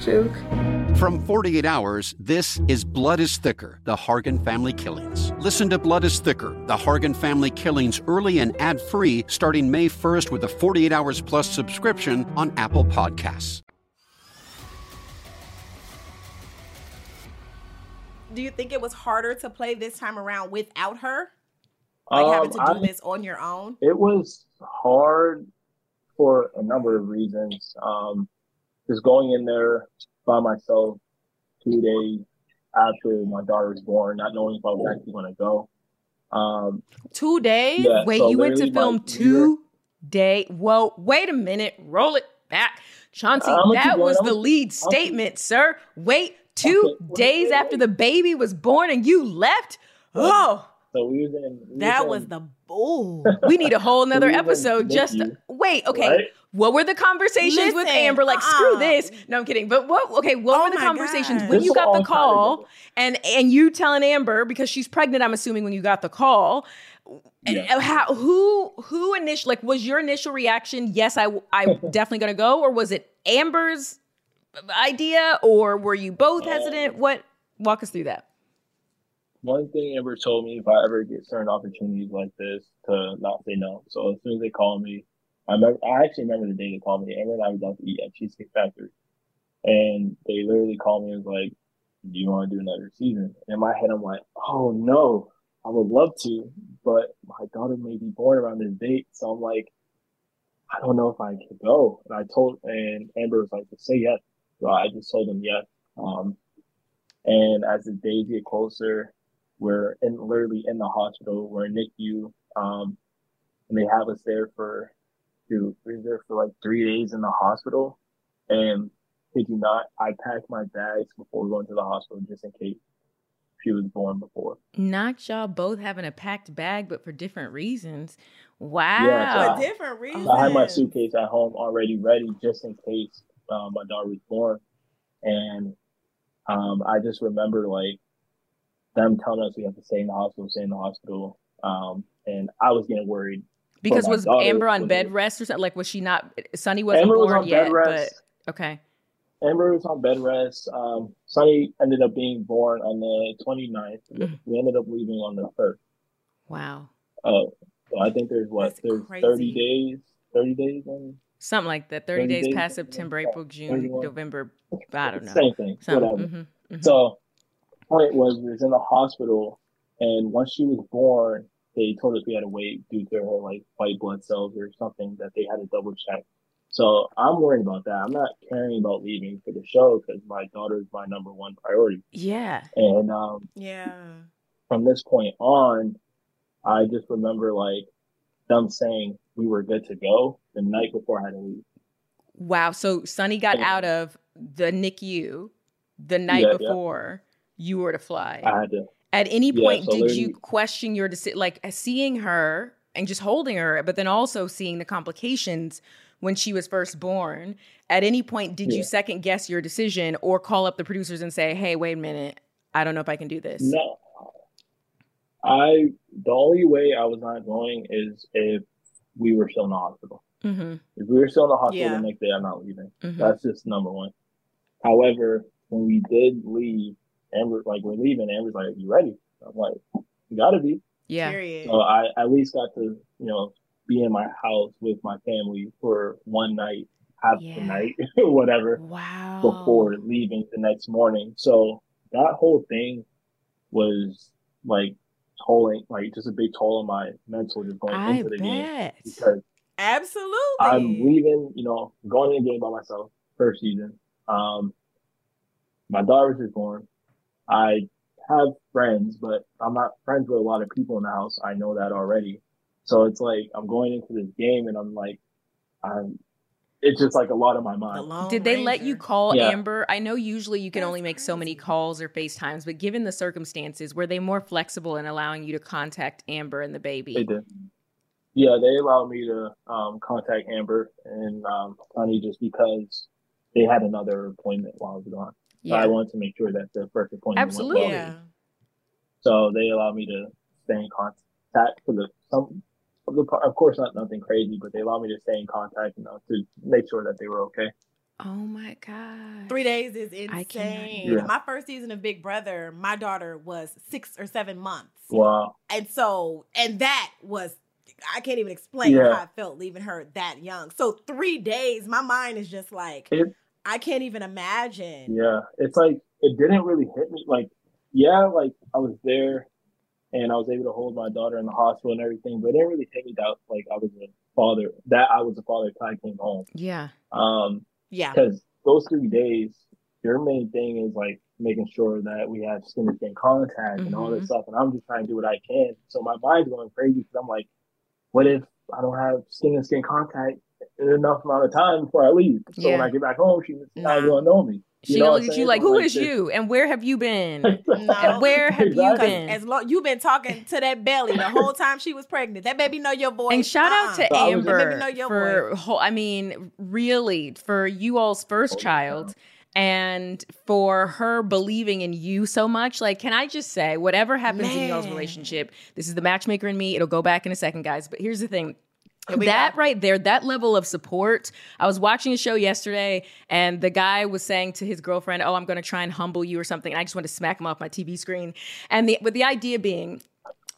joke. From 48 Hours, this is Blood is Thicker The Hargan Family Killings. Listen to Blood is Thicker The Hargan Family Killings early and ad free starting May 1st with a 48 Hours Plus subscription on Apple Podcasts. Do you think it was harder to play this time around without her? Like having to Um, do I- this on your own? It was hard for a number of reasons. Um, just going in there by myself two days after my daughter was born, not knowing if I was actually going to go. Um, Two days? Yeah, wait, so you went to film two day. Whoa, wait a minute. Roll it back. Chauncey, that was the lead keep- statement, sir. Wait, two Okay, days after the baby was born and you left? Oh, so we was in. we That in- was the bull. we need a whole nother We episode just you, wait, okay. right? What were the conversations with Amber? Like, screw uh-uh. this. No, I'm kidding. But what okay, what Oh were the conversations God. when This you got the call and and you telling Amber because she's pregnant, I'm assuming when you got the call. Yeah. uh, How who who initial like was your initial reaction? Yes, I I definitely gonna go, or was it Amber's idea, or were you both hesitant? What walk us through that? One thing Amber told me if I ever get certain opportunities like this to not say no. So as soon as they call me, I remember, I actually remember the day they called me. Amber and I was out to eat at Cheesecake Factory, and they literally called me and was like, "Do you want to do another season?" And in my head, I'm like, "Oh no, I would love to, but my daughter may be born around this date, so I'm like, I don't know if I can go." And I told, and Amber was like, "Just say yes." So I just told them yes. Um, and as the days get closer, we're in literally in the hospital. We're in NICU, um, and they have us there for, dude, we're there for like three days in the hospital. And kid you not, I packed my bags before going to the hospital just in case she was born before. Not y'all both having a packed bag, but for different reasons. Wow. Yeah, For different reasons. I had my suitcase at home already ready just in case um, my daughter was born. And um, I just remember like them telling us we have to stay in the hospital, stay in the hospital. Um, and I was getting worried. Because was daughter Amber on bed rest or something? Like, was she not? Sunny wasn't Amber was born on yet, bed rest. but okay. Amber was on bed rest. Um, Sunny ended up being born on the 29th. Mhm. We ended up leaving on the 1st. Wow, Uh, so I think there's what, That's there's crazy. 30 days, 30 days in something like that. Thirty 30 days days, past September, April, June, 31. November. I don't know. Same thing, Something. whatever. mhm, mhm. So, point was, we was in the hospital, and once she was born, they told us we had to wait due to her like white blood cells or something that they had to double check. So I'm worried about that. I'm not caring about leaving for the show because my daughter is my number one priority. Yeah. And um, Yeah. from this point on, I just remember like them saying we were good to go the night before I had to leave. Wow. So Sunny got Yeah. out of the NICU the night Yeah, yeah. You were to fly. I had to. At any Yeah, point, so did you question your decision, like uh, seeing her and just holding her, but then also seeing the complications when she was first born? At any point, did you second guess your decision or call up the producers and say, "Hey, wait a minute, I don't know if I can do this"? No. I the only way I was not going is if we were still in the hospital. Mm-hmm. If we were still in the hospital Yeah. the next day, I'm not leaving. Mhm. That's just number one. However, when we did leave, Amber like we're leaving, Amber's like, "You ready?" I'm like, "You gotta be." Yeah. Period. So I at least got to you know be in my house with my family for one night, half Yeah. the night, whatever Wow. before leaving the next morning. So that whole thing was like tolling, like just a big toll on my mental just going I into the game bet. because Absolutely. I'm leaving, you know, going in the game by myself first season. Um, my daughter was just born. I have friends, but I'm not friends with a lot of people in the house. I know that already. So it's like I'm going into this game and I'm like, I'm. It's just like a lot on my mind. Lone Did they let you call Yeah. Amber? I know usually you can That's only make so many calls or FaceTimes, but given the circumstances, were they more flexible in allowing you to contact Amber and the baby? They did. Yeah, they allowed me to um, contact Amber and um, Honey just because they had another appointment while I was gone. So I wanted to make sure that the first appointment Absolutely. went well. So they allowed me to stay in contact for the some of the part. Of course, not nothing crazy, but they allowed me to stay in contact, you know, to make sure that they were okay. Oh my god. Three days is I insane. Yeah. My first season of Big Brother, my daughter was six or seven months. Wow. And so, and that was, I can't even explain Yeah. how I felt leaving her that young. So, three days, my mind is just like, It- I can't even imagine. Yeah, it's like it didn't really hit me. Like, yeah, like I was there, and I was able to hold my daughter in the hospital and everything, but it didn't really hit me that like I was a father. That I was a father until I came home. Yeah. Um, Yeah. because those three days, your main thing is like making sure that we have skin to skin contact and all this Mhm. stuff, and I'm just trying to do what I can. So my mind's going crazy because I'm like, what if I don't have skin to skin contact in enough amount of time before I leave? So when I get back home, she's not Nah. going to know me. She know gonna look at you saying? like, So, who is this- you and where have you been? No. And where have you been? As long you've been talking to that belly the whole time she was pregnant, that baby know your voice. And shout out to Uh-uh. So I was- Amber Let know your for whole, I mean, really for you all's first Oh, child and for her believing in you so much. Like, can I just say, whatever happens in y'all's relationship, this is the matchmaker in me. It'll go back in a second, guys. But here's the thing. That right there, that level of support. I was watching a show yesterday, and the guy was saying to his girlfriend, "Oh, I'm going to try and humble you or something." And I just want to smack him off my TV screen, and the with the idea being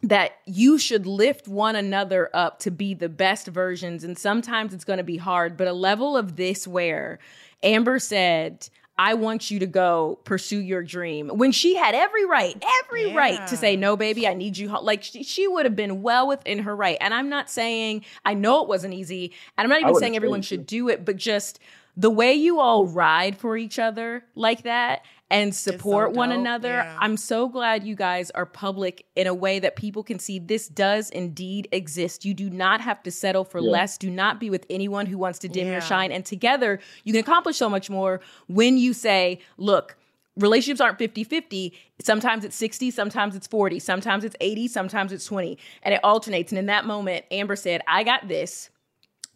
that you should lift one another up to be the best versions. And sometimes it's going to be hard, but a level of this where Amber said, I want you to go pursue your dream. When she had every right, every right to say, no, baby, I need you. ho-" Like she, she would have been well within her right. And I'm not saying, I know it wasn't easy. And I'm not even saying everyone stayed, should do it, but just the way you all ride for each other like that and support one another. yeah. I'm so glad you guys are public in a way that people can see this does indeed exist. You do not have to settle for Yeah. less. Do not be with anyone who wants to dim Yeah. your shine. And together, you can accomplish so much more when you say, look, relationships aren't 50 50. Sometimes it's 60, sometimes it's 40, sometimes it's 80, sometimes it's 20. And it alternates. And in that moment, Amber said, I got this.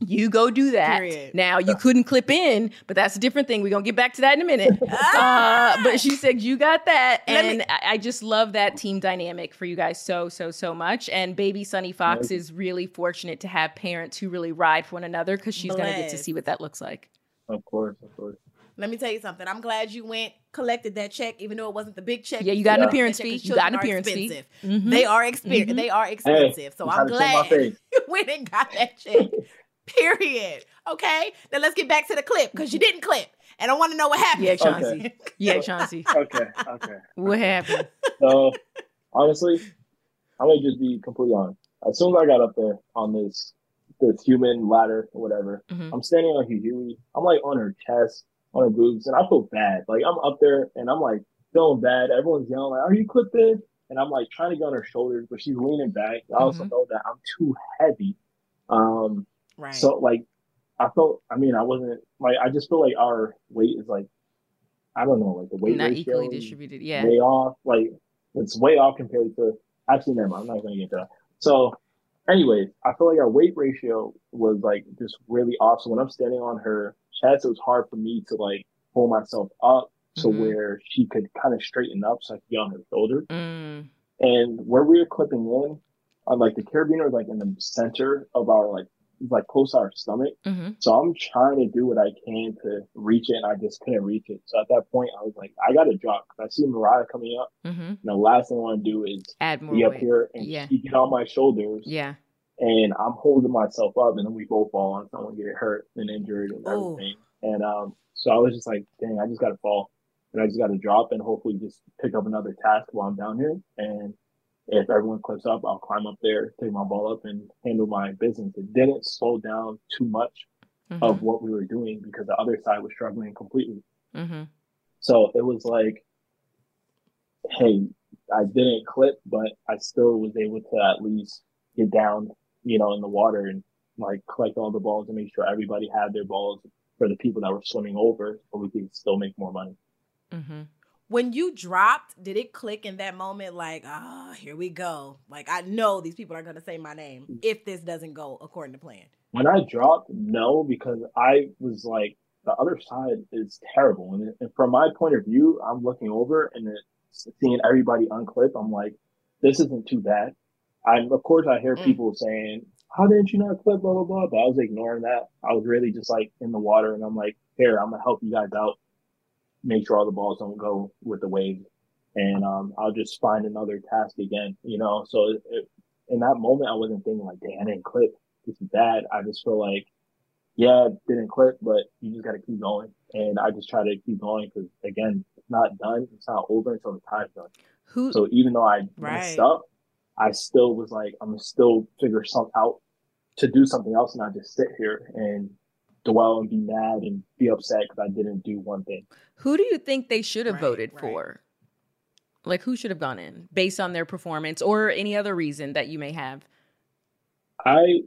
You go do that. Period. Now you couldn't clip in, but that's a different thing. We're gonna get back to that in a minute. uh, but she said you got that, Let me- and I I just love that team dynamic for you guys so so so much. And baby Sunny Fox is really fortunate to have parents who really ride for one another because she's gonna get to see what that looks like. Of course, of course. Let me tell you something. I'm glad you went, collected that check, even though it wasn't the big check. Yeah, you got an appearance fee. You got an appearance fee. expensive. Mhm. They are exper- Mhm. They are Hey, expensive. so I'm I'm trying to save my glad face. you went and got that check. Period. Okay. Now let's get back to the clip because you didn't clip, and I want to know what happened. Yeah, Chauncey. Yeah, Chauncey. Okay, okay. What happened? So honestly, I'm gonna just be completely honest. As soon as I got up there on this this human ladder or whatever, Mhm. I'm standing on Huey. I'm like on her chest, on her boobs, and I feel bad. Like I'm up there and I'm like feeling bad. Everyone's yelling like, "Are you clipped in?" And I'm like trying to get on her shoulders, but she's leaning back. I also Mhm. know that I'm too heavy. Um, Right. so like, I felt. I mean, I wasn't like. I just feel like our weight is like, I don't know, like the weight Not ratio equally distributed. Yeah. way off. Like it's way off compared to. Actually, never mind. I'm not gonna get to that. So, anyways, I feel like our weight ratio was like just really off. So when I'm standing on her chest, it was hard for me to like pull myself up to Mhm. where she could kind of straighten up so I could get on her shoulder. Mm. And where we were clipping in, on like the carabiner was like in the center of our like like close to our stomach. hmm So I'm trying to do what I can to reach it, and I just couldn't reach it. So at that point, I was like, I got to drop because I see Mariah coming up. hmm And the last thing I want to do is Add more be up weight. here and Yeah. she get on my shoulders, Yeah. and I'm holding myself up, and then we both fall on someone get hurt and injured and Ooh. everything. And um, so I was just like, dang, I just got to fall, and I just got to drop, and hopefully just pick up another task while I'm down here. And if everyone clips up, I'll climb up there, take my ball up, and handle my business. It didn't slow down too much Mhm. of what we were doing because the other side was struggling completely. hmm So it was like, hey, I didn't clip, but I still was able to at least get down, you know, in the water and like collect all the balls and make sure everybody had their balls for the people that were swimming over so we could still make more money. hmm when you dropped, did it click in that moment like, ah, here we go? Like I know these people are gonna say my name if this doesn't go according to plan. When I dropped, no, because I was like the other side is terrible. And, and from my point of view, I'm looking over and it's seeing everybody unclip. I'm like, this isn't too bad. I'm of course I hear mm. people saying, "How didn't you not clip?" Blah blah blah. But I was ignoring that. I was really just like in the water, and I'm like, "Here, I'm gonna help you guys out. Make sure all the balls don't go with the wave, and um, I'll just find another task again." You know. So it, it, in that moment, I wasn't thinking like, "Damn, I didn't clip. This is bad." I just feel like, yeah, didn't clip, but you just got to keep going. And I just try to keep going because again, it's not done. It's not over until the time's done. Who? So even though I right. messed up, I still was like, I'm still figure something out to do something else, and not just sit here and dwell and be mad and be upset because I didn't do one thing. Who do you think they should have right, voted right. for? Like, who should have gone in based on their performance or any other reason that you may have? I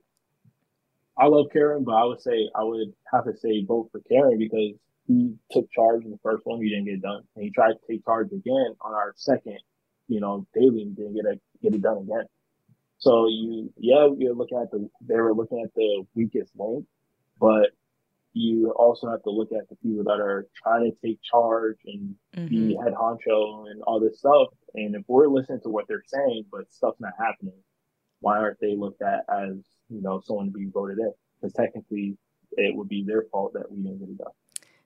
I love Karen, but I would say I would have to say vote for Karen because he took charge in the first one, he didn't get it done, and he tried to take charge again on our second, you know, daily and didn't get it get it done again. So you, yeah, you're looking at the, they were looking at the weakest link, but you also have to look at the people that are trying to take charge and mm-hmm. be head honcho and all this stuff. And if we're listening to what they're saying, but stuff's not happening, why aren't they looked at as, you know, someone to be voted in? Because technically it would be their fault that we didn't get it done.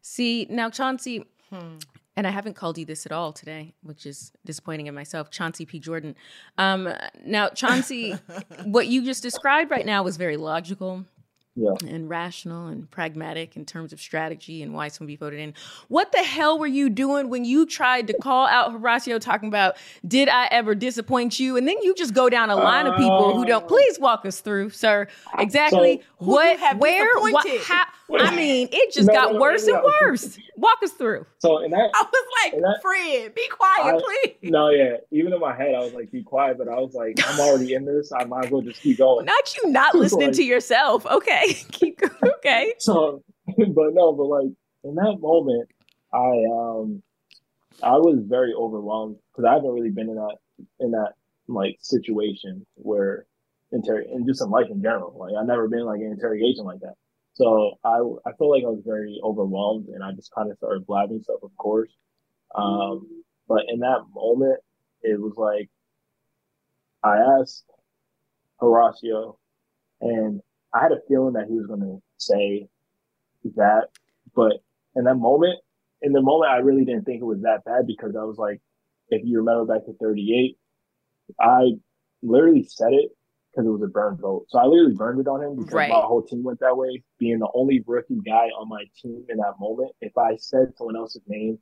See, now Chauncey, hmm and I haven't called you this at all today, which is disappointing in myself, Chauncey P. Jordan. Um, now, Chauncey, what you just described right now was very logical yeah. and rational and pragmatic in terms of strategy and why somebody voted in. What the hell were you doing when you tried to call out Horacio talking about, did I ever disappoint you? And then you just go down a line uh, of people who don't. Please walk us through, sir. Exactly so what, where, what, how. I mean, it just no, got no, worse no, and worse. Walk us through. So, and that, I was like, that, Fred, be quiet, I, please. No, yeah. Even in my head, I was like, be quiet, but I was like, I'm already in this. I might as well just keep going. Not you not listening like, to yourself. Okay. keep going. Okay. So, but no, but like in that moment, I, um, I was very overwhelmed because I haven't really been in that, in that like situation where, inter- and just in life in general. Like I've never been like an interrogation like that. So I, I felt like I was very overwhelmed and I just kind of started blabbing stuff, of course. Um, but in that moment, it was like, I asked Horacio and I had a feeling that he was going to say that, but in that moment, in the moment, I really didn't think it was that bad because I was like, if you remember back to 38, I literally said it because it was a burn vote. So I literally burned it on him because right. my whole team went that way. Being the only rookie guy on my team in that moment, if I said someone else's name,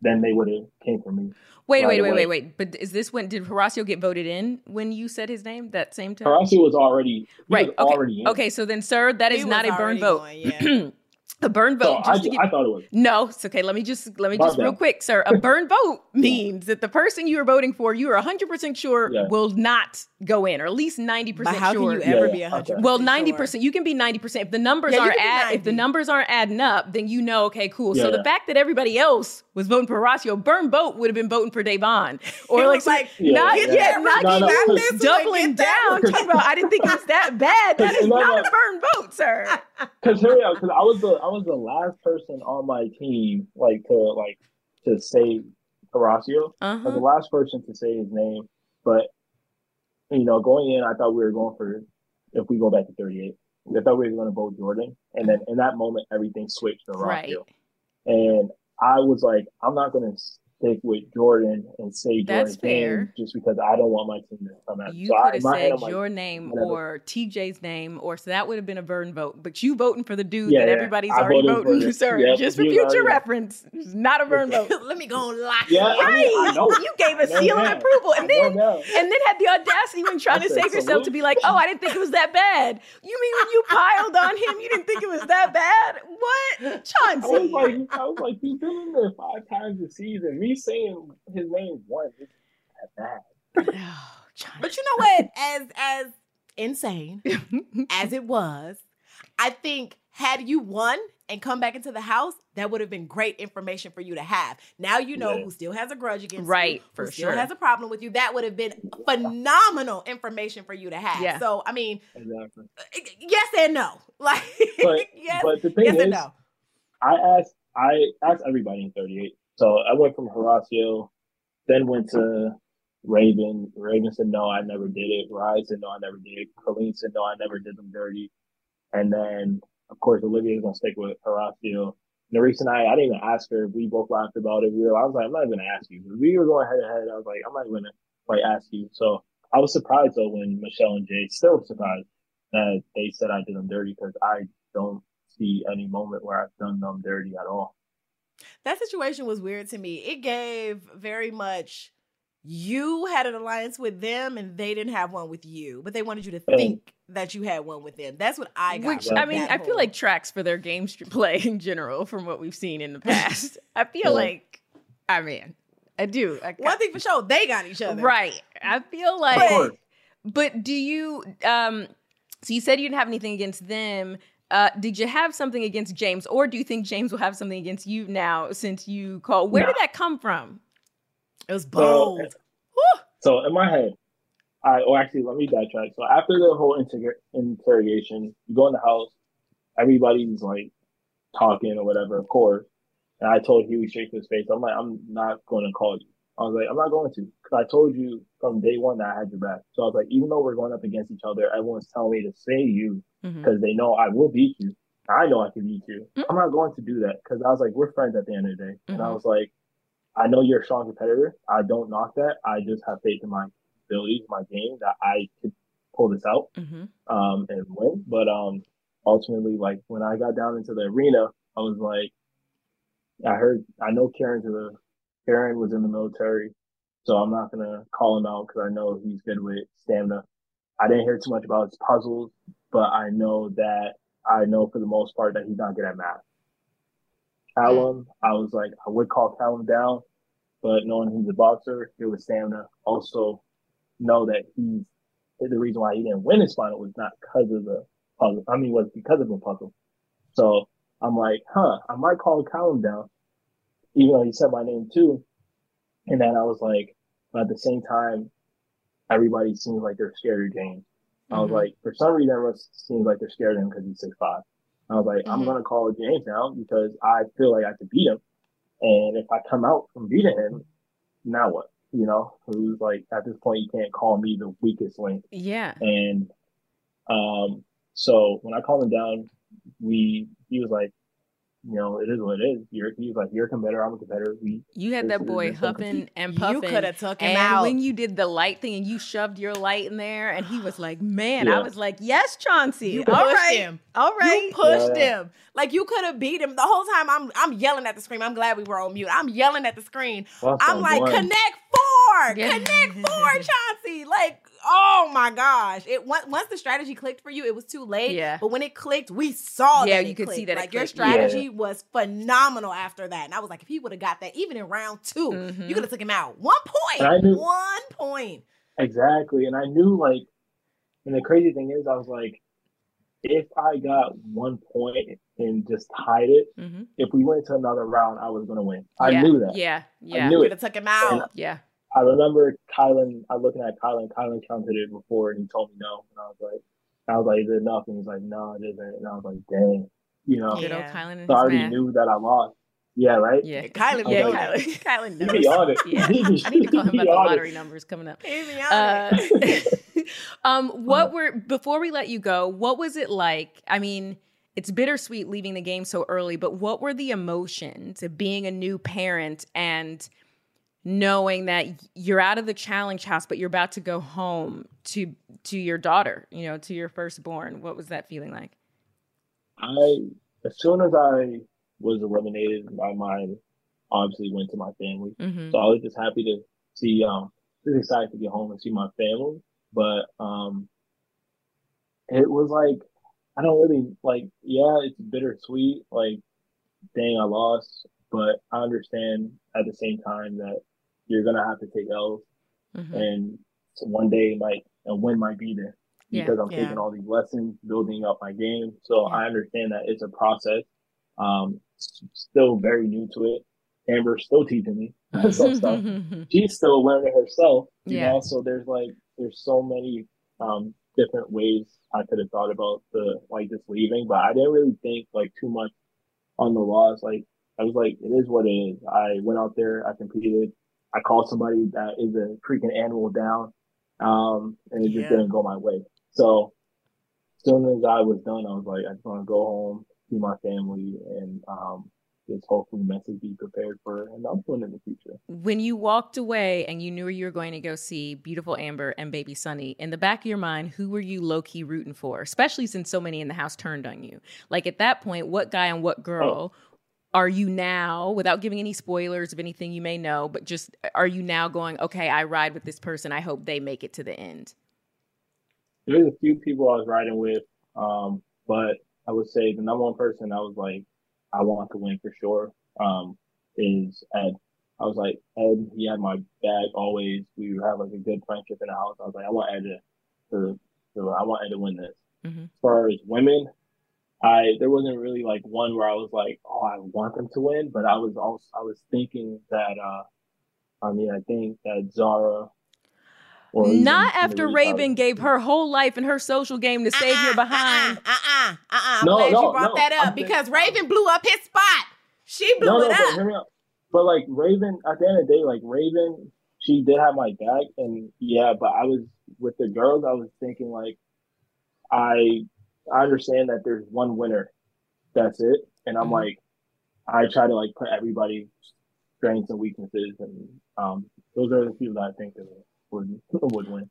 then they would have came for me. Wait, right wait, wait, wait, wait. But is this when did Horacio get voted in when you said his name that same time? Horacio was already right. Was okay. Already okay. So then, sir, that is not a burn vote. Going, yeah. A burn vote. So I, get, I, thought it was. No, it's okay. Let me just let me just real quick, sir. A burn vote means that the person you are voting for, you are 100 percent sure yeah. will not go in, or at least 90 percent sure. How can you ever yeah, be 100? Okay. Well, 90 percent. You can be 90 percent if the numbers yeah, aren't add, if the numbers aren't adding up, then you know. Okay, cool. so the fact that everybody else was voting for Horacio, burn vote would have been voting for Davon, or like, like not yet, not no, no, doubling down. Talking about, I didn't think it was that bad. That is not a burn vote, sir. Because here, because I was the I was the last person on my team, like to like to say Horacio. Uh-huh. I was the last person to say his name, but you know, going in, I thought we were going for if we go back to 38. I thought we were going to vote Jordan, and then in that moment, everything switched to Horacio. Right. And I was like, I'm not going to stick with Jordan and say That's fair. just because I don't want my team to come out. You so could have said like, your name or TJ's name, or so that would have been a burn vote. But you voting for the dude yeah, that everybody's yeah. already voting for, sir. Yeah, just for future reference, not a burn vote. Let me go and lock yeah, you. Right. I mean, you gave a seal of approval, and then and then had the audacity when trying to save yourself to be like, "Oh, I didn't think it was that bad." You mean when you piled on him, you didn't think it was that bad? What, Chauncey? I was like, I was like, he's been in there five times a season me saying his name once is that bad. Oh, but you know what? As as insane as it was, I think had you won and come back into the house, that would have been great information for you to have. Now you know yeah. who still has a grudge against you. right, you, for who sure. still has a problem with you. That would have been phenomenal information for you to have. Yeah. So I mean, exactly. yes and no. Like but, yes, but the thing yes is, and no I asked I asked everybody in 38. So I went from Horacio, then went to Raven. Raven said no, I never did it. Ryan said no, I never did it. Colleen said no, I never did them dirty. And then of course Olivia's gonna stick with Horacio. And I I didn't even ask her. We both laughed about it. We were I was like, I'm not even gonna ask you. We were going head to head. I was like, I'm not even gonna like ask you. So I was surprised though when Michele and Jay still surprised that they said I did them dirty because I don't see any moment where I've done them dirty at all. That situation was weird to me. It gave very much you had an alliance with them and they didn't have one with you, but they wanted you to think that you had one with them. That's what I got. Which I mean, I feel like tracks for their game play in general from what we've seen in the past. I feel yeah. like, I mean, I do. I one thing for sure, they got each other, right? I feel like, but, but do you? um So you said you didn't have anything against them. Uh, did you have something against James, or do you think James will have something against you now since you called? Where no. did that come from? It was bold. So, so in my head, I or actually let me backtrack. So after the whole inter- interrogation, you go in the house, everybody's like talking or whatever, of course. And I told Hughie straight to his face, I'm like, I'm not going to call you. I was like, I'm not going to, because I told you from day one that I had your back. So I was like, even though we're going up against each other, everyone's telling me to say you because mm-hmm. they know I will beat you. I know I can beat you. Mm-hmm. I'm not going to do that because I was like, we're friends at the end of the day. Mm-hmm. And I mm-hmm. was like, I know you're a strong competitor. I don't knock that. I just have faith in my abilities, my game that I could pull this out mm-hmm. um, and win. But um, ultimately, like when I got down into the arena, I was like, I heard, I know Kieran's a, Kieran was in the military, so I'm not gonna call him out because I know he's good with stamina. I didn't hear too much about his puzzles, but I know that I know for the most part that he's not good at math. Callum, I was like, I would call Callum down, but knowing he's a boxer, it was stamina. Also, know that he's the reason why he didn't win his final was not because of the puzzle. I mean, was because of the puzzle. So I'm like, huh, I might call Callum down, even though he said my name too. And then I was like, but at the same time, everybody seems like they're scared of James. I was mm-hmm. like, for some reason, everyone seems like they're scared of him because he's six five. I was like, mm-hmm. I'm gonna call James now because I feel like I could beat him. And if I come out from beating him, now what? You know, who's like at this point you can't call me the weakest link. Yeah. And um, so when I called him down, we he was like, you know, it is what it is. You're he's like, you're a competitor, I'm a competitor. We You had that boy huffing and puffing. You could have took him and out. when you did the light thing and you shoved your light in there and he was like, Man, yeah. I was like, Yes, Chauncey. You all right. him. All right. You pushed yeah. him. Like you could have beat him. The whole time I'm I'm yelling at the screen. I'm glad we were on mute. I'm yelling at the screen. I'm like, connect four. Yeah. Connect four, Chauncey. Like oh my gosh! It once the strategy clicked for you, it was too late. Yeah. But when it clicked, we saw. Yeah, you could clicked. see that. Like your strategy yeah. was phenomenal after that, and I was like, if he would have got that, even in round 2 mm-hmm. you could have took him out. One point. Knew, one point. Exactly, and I knew like, and the crazy thing is, I was like, if I got one point and just tied it, mm-hmm. if we went to another round, I was gonna win. I yeah. knew that. Yeah, yeah. I knew it. have took him out. And yeah. I remember Kyland, I looking at Kyland, Kyland counted it before and he told me no. And I was like, I was like, is it enough? And he's like, no, it isn't. And I was like, dang, you know. Yeah. Kyland so I already knew that I lost. Yeah, right? Yeah, Kyland. Yeah, Kyland. Kyland knows. He on it. Yeah. I need to call him about the lottery it. numbers coming up. Uh, um, what were before we let you go? What was it like? I mean, it's bittersweet leaving the game so early, but what were the emotions of being a new parent and – knowing that you're out of the challenge house but you're about to go home to to your daughter you know to your firstborn. What was that feeling like? I as soon as i was eliminated my mind obviously went to my family. Mm-hmm. so i was just happy to see um just excited to get home and see my family. But um it was like i don't really like yeah it's bittersweet like dang i lost. But i understand at the same time that you're gonna have to take L's, mm-hmm. and one day might a win might be there because yeah, I'm yeah. taking all these lessons, building up my game. So yeah. I understand that it's a process. Um, still very new to it. Amber's still teaching me some stuff. She's still learning herself. You yeah. know, so there's like there's so many um different ways I could have thought about the like just leaving, but I didn't really think like too much on the loss. Like I was like, it is what it is. I went out there, I competed, I called somebody that is a freaking animal down, um, and it just Yeah. didn't go my way. So as soon as I was done, I was like, I just want to go home, see my family, and um, just hopefully mentally be prepared for another one in the future. When you walked away and you knew you were going to go see beautiful Amber and baby Sunny, in the back of your mind, who were you low key rooting for? Especially since so many in the house turned on you. Like at that point, what guy and what girl are you now, without giving any spoilers of anything you may know, but just are you now going, okay, I ride with this person. I hope they make it to the end? There's a few people I was riding with, um, but I would say the number one person I was like, I want to win for sure, um, is Ed. I was like, Ed, he had my back always. We have like a good friendship in the house. I was like, I want Ed to, to, to I want Ed to win this. Mhm. As far as women, I there wasn't really like one where I was like, oh, I want them to win, but I was also I was thinking that, uh, I mean, I think that Zara. or even Not after Marie Raven Tyler- gave her whole life and her social game to save your behind. Uh uh uh uh. I'm No, glad no, you brought no, that up I'm saying- because Raven blew up his spot. She blew no, no, it but up. hear. But like Raven, at the end of the day, like Raven, she did have my back, and yeah, but I was with the girls. I was thinking like, I, I understand that there's one winner, that's it, and I'm Mhm. like, I try to like put everybody's strengths and weaknesses, and um, those are the people that I think that would would win.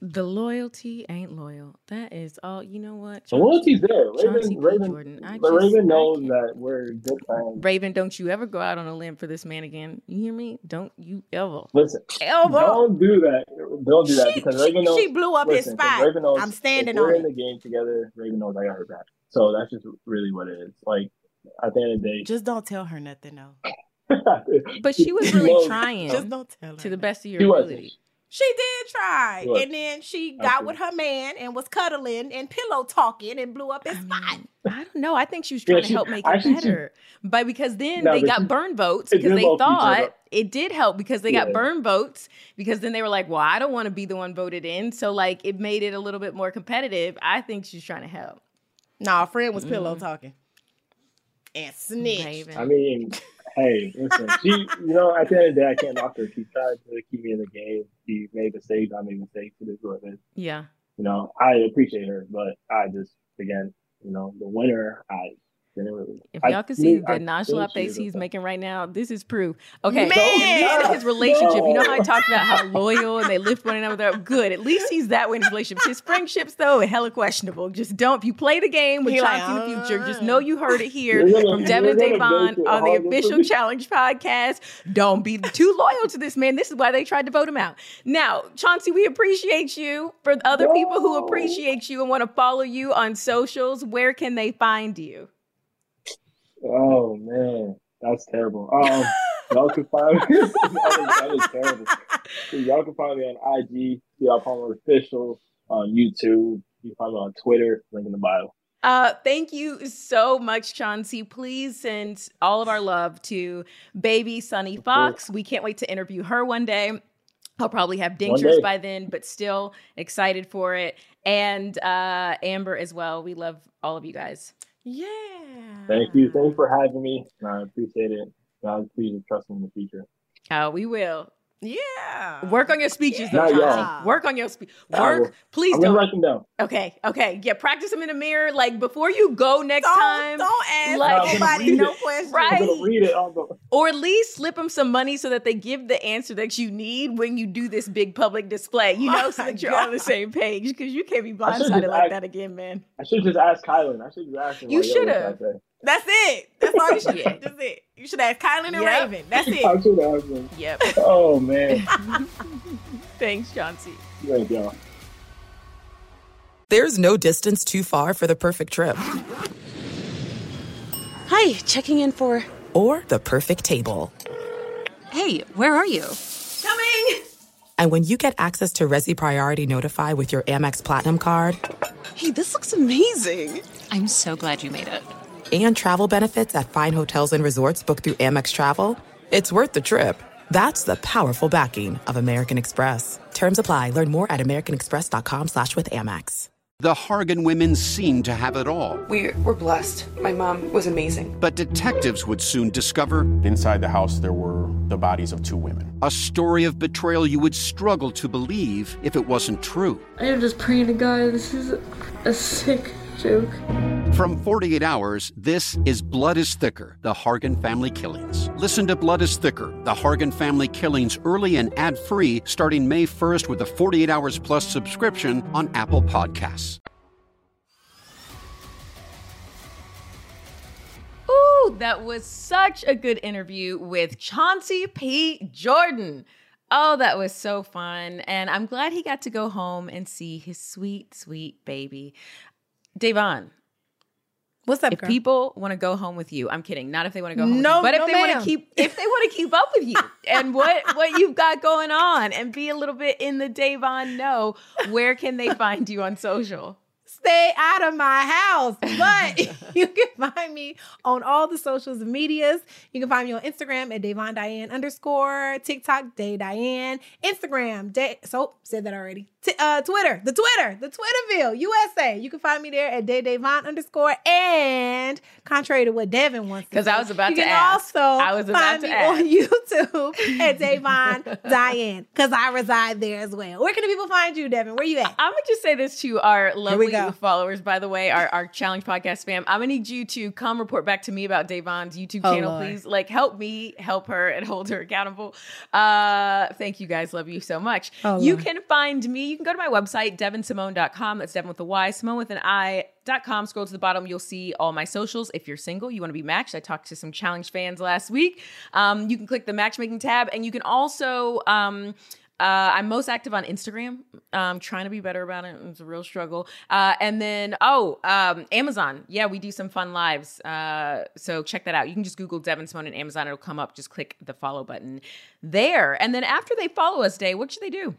The loyalty ain't loyal. That is all. You know what? The loyalty's there. Chauncey Raven, P. Raven, Jordan. I but just- Raven I knows can't- that we're good friends. Raven, don't you ever go out on a limb for this man again. You hear me? Don't you ever. Listen, Ever. don't do that. Don't do that She- because she- Raven knows. she blew up his listen, 'cause spot. Raven knows I'm standing if we're on in the game together. Raven knows I got her back. So that's just really what it is. Like at the end of the day, Just don't tell her nothing, though. But she was really trying Just don't tell her. to the best of your She was. Ability. She did try. She. And then she got with her man and was cuddling and pillow talking and blew up his spot. I don't know. I think she was Yeah, trying to help make it actually, she- better. but because then No, they got she- burn votes because they help each other. thought it did help because they got Yeah. burn votes because then they were like, well, I don't want to be the one voted in. So like it made it a little bit more competitive. I think she's trying to help. Nah, friend was pillow Mm. talking. And snitch. Raven. I mean, hey, listen. She, you know, at the end of the day, I can't knock her. She tried to keep me in the game. She made mistakes. I made mistakes. It is what it is. Yeah. You know, I appreciate her, but I just, again, you know, the winner, I didn't. If y'all could see the nonchalant face he's making right now, this is proof. Okay, Man! at his relationship, you know how I talked about how loyal and they lift one another up. Good. At least he's that way in his relationships. His friendships, though, are hella questionable. Just don't. If you play the game with He like, Chauncey in the future, just uh. know you heard it here gonna- from Devyn and you're Da'Vonne make on the official. Challenge podcast. Don't be too loyal to this man. This is why they tried to vote him out. Now, Chauncey, we appreciate you. For other people who appreciate you and want to follow you on socials, where can they find you? Oh man, that's terrible. Um, y'all can find me. that, is, terrible. So y'all can find me on IG, y'all Palmer official on YouTube. You can find me on Twitter. Link in the bio. Uh, thank you so much, Chauncey. Please send all of our love to baby Sunny Fox. We can't wait to interview her one day. I'll probably have day. by then, but still excited for it. And uh, Amber as well. We love all of you guys. Yeah. Thank you. Thanks for having me. I appreciate it. God, please trust me in the future. Uh, we will. Yeah. Work on your speeches, though, Not y'all. Chauncey. Work on your speech. I will. Work. Please I'm don't. write them down. Okay, okay. Yeah, practice them in the mirror. Like before you go next Don't, time. don't ask like- I'm gonna nobody no it. questions. Right. I'm read it on the. Or at least slip them some money so that they give the answer that you need when you do this big public display. You oh know, Oh so that you're on the same page because you can't be I should've blindsided like asked- that again, man. I should just ask Kyland. I should just ask him. You like, should've. should I say? That's it. That's all you should Yeah. That's it. You should ask Kyland and Yep. Raven. That's it. I should ask him. Yep. Oh man, Thanks, Chauncey. thank y'all. There's no distance too far for the perfect trip. Hi, checking in for. Or the perfect table. Hey, where are you? Coming. And when you get access to Resy Priority Notify with your Amex Platinum card Hey, this looks amazing. I'm so glad you made it. And travel benefits at fine hotels and resorts booked through Amex Travel, it's worth the trip. That's the powerful backing of American Express. Terms apply. Learn more at americanexpress.com slash with Amex. The Hargan women seemed to have it all. We were blessed. My mom was amazing. But detectives would soon discover inside the house there were the bodies of two women. A story of betrayal you would struggle to believe if it wasn't true. I am just praying to God. This is a sick joke. From 48 Hours, this is Blood is Thicker The Hargan Family Killings. Listen to Blood is Thicker The Hargan Family Killings early and ad free starting May 1st with a 48 Hours Plus subscription on Apple Podcasts. Ooh, that was such a good interview with Chauncey P. Jordan. Oh, that was so fun. And I'm glad he got to go home and see his sweet, sweet baby. Da'Vonne. What's up, If girl? people want to go home with you, I'm kidding. Not if they want to go home, No, you, but if they want to keep, if they want to keep up with you and what what you've got going on, and be a little bit in the Da'Vonne know, where can they find you on social? Stay out of my house. But you can find me on all the socials and medias. You can find me on Instagram at Da'Vonne Diane underscore, TikTok, Day Diane, Instagram, Day. So said that already. T- uh, Twitter, the Twitter, the Twitterville, USA. You can find me there at Day Da'Vonne underscore. And contrary to what Devyn wants, to 'Cause I was about you to can ask. also I was about find to me ask. on YouTube at Da'Vonne Diane because I reside there as well. Where can the people find you, Devyn? Where you at? I'm gonna just say this to our lovely followers, by the way, our, our challenge podcast fam. I'm gonna need you to come report back to me about Da'Vonne's YouTube Oh, channel, Lord. please. Like, help me help her and hold her accountable. Uh, thank you guys. Love you so much. Oh, you Lord. can find me. Can go to my website, devynsimone.com. That's Devyn with a Y, Simone with an I. Dot com. Scroll to the bottom. You'll see all my socials. If you're single, you want to be matched. I talked to some challenge fans last week. Um, you can click the matchmaking tab, and you can also um, uh, I'm most active on Instagram. Um, trying to be better about it. It's a real struggle. Uh, and then, oh, um, Amazon. Yeah, we do some fun lives. Uh, so check that out. You can just Google Devyn Simone and Amazon. It'll come up. Just click the follow button there. And then after they follow us, Day, what should they do?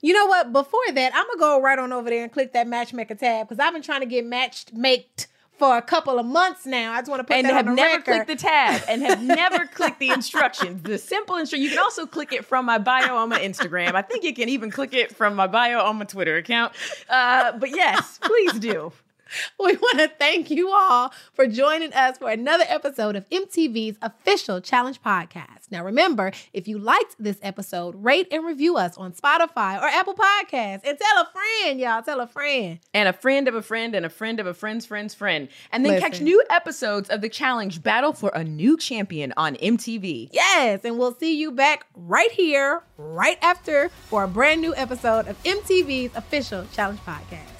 You know what? Before that, I'm gonna go right on over there and click that matchmaker tab because I've been trying to get matched maked for a couple of months now. I just want to put and that have on the. And have never record. clicked the tab and have never clicked the instructions. The simple instruction. You can also click it from my bio on my Instagram. I think you can even click it from my bio on my Twitter account. Uh, but yes, please do. We want to thank you all for joining us for another episode of MTV's official challenge podcast. Now, remember, if you liked this episode, rate and review us on Spotify or Apple Podcasts and tell a friend, y'all. Tell a friend. and a friend of a friend and a friend of a friend's friend's friend. And then catch new episodes of the challenge Battle for a New Champion on MTV. Yes, and we'll see you back right here, right after, for a brand new episode of MTV's official challenge podcast.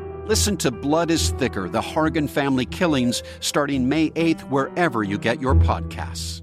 Listen to Blood is Thicker The Hargan Family Killings starting May 8th, wherever you get your podcasts.